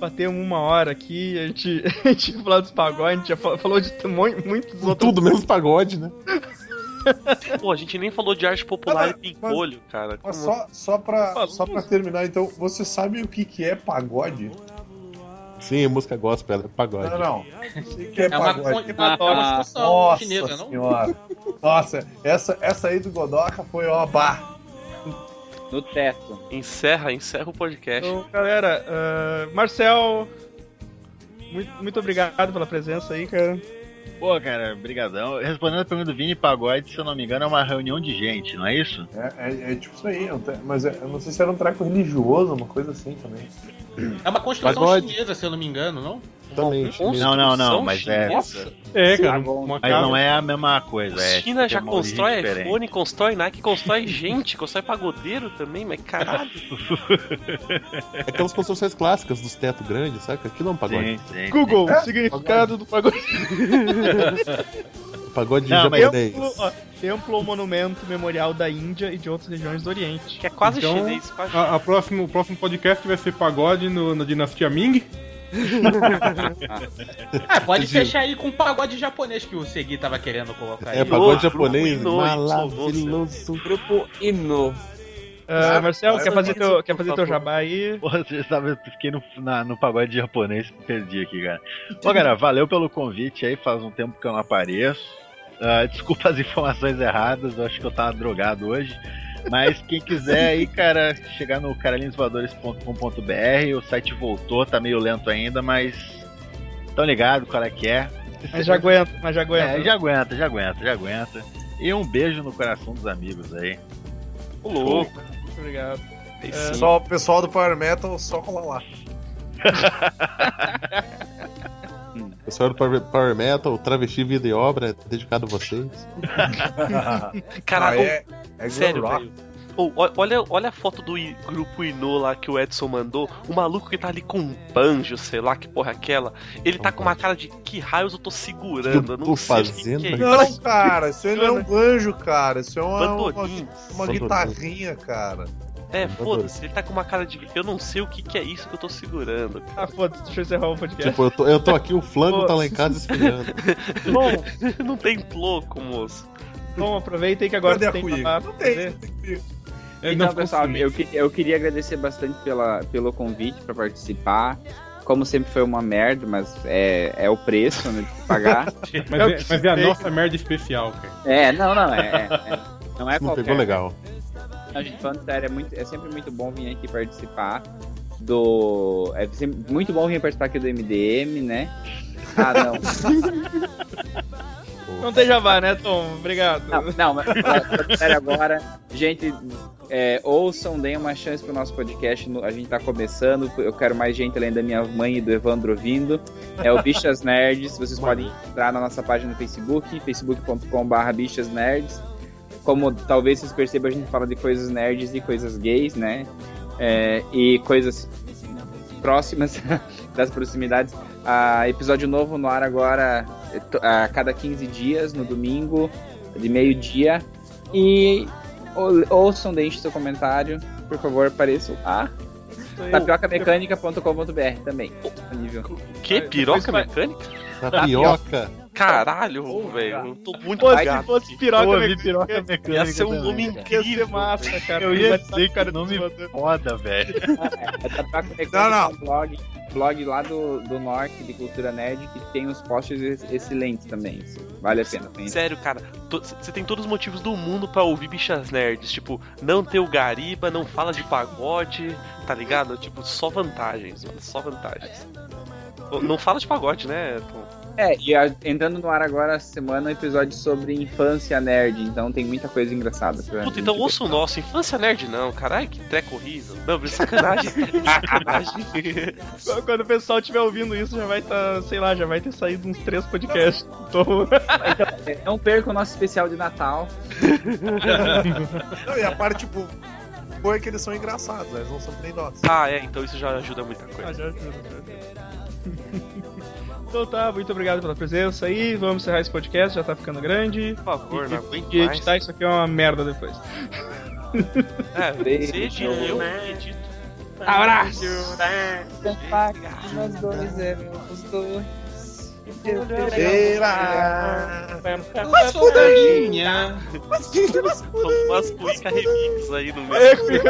batemos uma hora aqui, a gente, a gente ia falar dos pagodes, a gente já fa- falou de mu- muitos outros.
Tudo menos pagode, né?
Pô, a gente nem falou de arte popular e pimpolho, cara.
Mas
Como-
só, só, pra,
Falou.
só pra terminar, então, você sabe o que, que é pagode?
Sim, música gospel, é pagode.
Não, não. Que, é,
É uma,
pagode?
con- uma
Ah,
Nossa
chinesa, não?
senhora. Nossa, essa, essa aí do Godoka foi ó, bah.
No teto.
Encerra, encerra o podcast.
Então, galera, ah, Marcel, muito, muito obrigado pela presença aí, cara.
Pô, cara, brigadão. Respondendo a pergunta do Vini Pagode, se eu não me engano, é uma reunião de gente, não é isso?
É, é- é tipo isso aí, tem- mas é- eu não sei se era um treco religioso, uma coisa assim também.
É uma construção
Pagode.
chinesa, se eu não me engano, não?
Também.
Não, não, não,
Construção
mas é-
chinesa?
É, cara,
bom.
uma
Mas não é a mesma coisa. É,
China já
uma origem
constrói
diferente.
iPhone, constrói Nike, constrói gente, constrói pagodeiro também, mas caralho.
É aquelas construções clássicas dos tetos grandes, sabe? Aquilo é um pagode.
Sim, sim.
Google, significado do pagode.
Pagode
Não,
japonês.
Templo, ó, templo ou monumento memorial da Índia e de outras regiões do Oriente.
Que é quase
Então,
chinês, quase
A, a próximo, o próximo podcast vai ser pagode no- na dinastia Ming.
Ah, pode fechar aí com o pagode japonês que o Segui tava querendo colocar aí.
É pagode
Ino,
japonês,
Ino,
maravilhoso.
Grupo Ino.
Ah, Marcel, quer fazer, teu, quer fazer teu jabá aí?
Porra, você sabe, eu fiquei no, na- no pagode japonês, perdi aqui, cara. Ô, cara, valeu pelo convite aí, faz um tempo que eu não apareço. Ah, desculpa as informações erradas, eu acho que eu tava drogado hoje. Mas quem quiser aí, cara, chegar no caralinsvoadores.com.br, o site voltou, tá meio lento ainda, mas tão ligado qual é que é.
Mas já aguenta, mas já aguenta.
É, já aguenta, já aguenta, já aguenta. E um beijo no coração dos amigos aí.
Ô, louco.
Muito obrigado. É.
Só o pessoal do Power Metal, só colar lá.
Pessoal do Power, Power Metal, Travesti Vida e Obra, é dedicado a vocês.
Cara,
Ah, é, é
sério, velho. Ó- olha, olha a foto do I- grupo Ino lá que o Edson mandou. O maluco que tá ali com um banjo, sei lá que porra é aquela. Ele tá com uma cara de que raios eu tô segurando. Eu não
Tô
sei o que que
fazendo
é.
Não, cara, isso aí não é um banjo, cara. Isso é uma, uma, uma guitarrinha, cara.
É, foda-se, ele tá com uma cara de. Eu não sei o que, que é isso que eu tô segurando.
Ah, foda-se, deixa eu encerrar o podcast.
Tipo, eu tô, eu tô aqui, o flango tá lá em casa esfriando.
Bom,
não tem ploco, moço.
bom, aproveitem que agora
Cadê a
tem jabá
Não tem,
fazer.
não tem Cuiga.
Não,
pessoal, eu, eu queria agradecer bastante pela, pelo convite para participar. Como sempre foi uma merda, mas é, é o preço né, de pagar.
Mas é, mas é a nossa merda especial, cara.
é, não, não, é. é- é- não é
Não
qualquer.
pegou legal.
Não, gente, falando sério, é, muito, é sempre muito bom vir aqui participar do. É muito bom vir participar aqui do MDM, né? Ah, não.
Não tem jabá, né, Tom? Obrigado.
Não, não mas sério agora, gente, é, ouçam, deem uma chance pro nosso podcast. A gente tá começando. Eu quero mais gente além da minha mãe e do Evandro ouvindo. É o Bichas Nerds. Vocês podem entrar na nossa página no Facebook, facebook.com.br Bichas Nerds. Como talvez vocês percebam, a gente fala de coisas nerds e coisas gays, né? É, e coisas próximas das proximidades. Ah, episódio novo no ar agora a cada 15 dias, no domingo, de meio-dia. E ou- ouçam, deixem seu comentário. Por favor, apareçam a tapiocamecânica.com.br também. Disponível.
Que? Piroca mecânica?
Tapioca.
Caralho, velho. Eu tô muito
Pô, se
ligado.
fosse piroca
Pô,
mecânica,
piroca mecânica.
Ia ser um nome
cara.
ia ser
incrível.
massa, cara.
Eu ia dizer que
cara
o nome foda, velho.
É Tapiocamecânica
Não, não.
é blog, blog lá do, do norte de cultura nerd que tem uns posts ex- excelentes também. isso Vale a pena.
Sério, cara, você tem todos os motivos do mundo pra ouvir bichas nerds. Tipo, não ter o gariba, não fala de pagode, tá ligado? Tipo, só vantagens, mano, só vantagens. Não- Não fala de pagode, né, Tom?
É, e a- entrando no ar agora essa semana um episódio sobre infância nerd, então tem muita coisa engraçada. Pra
Puta, então ouça o nosso. Infância nerd não, caralho, que treco horrível. Não, sacanagem. sacanagem.
Quando o pessoal estiver ouvindo isso, já vai estar, sei lá, já vai ter saído uns três podcasts. Então,
É, Não perca o nosso especial de Natal.
Não, e a parte, tipo, boa é que eles são engraçados, eles não são nem nós.
ah, é, então isso já ajuda muita
Ah,
coisa.
já ajuda, já ajuda. Então tá, muito obrigado pela presença aí. Vamos encerrar esse podcast, já tá ficando grande.
Por favor, não aguento
E
mais.
editar isso aqui é uma merda depois.
É,
Beijo.
seja eu que edito.
Abraço!
Nós dois éramos dois.
Mas fodalinha.
São umas cuica remix aí no
É,
meio.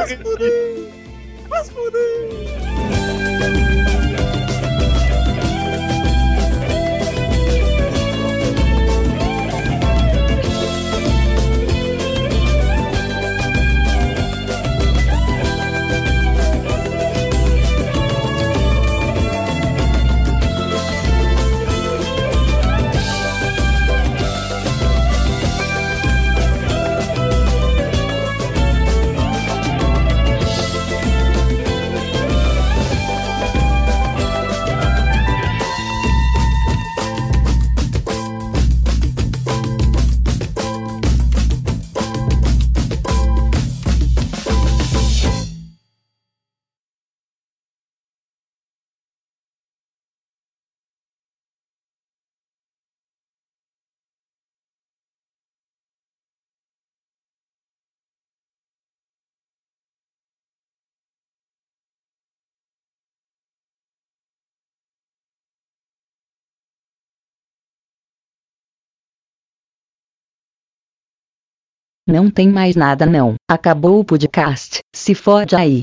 Não tem mais nada não. Acabou o podcast. Se fode aí.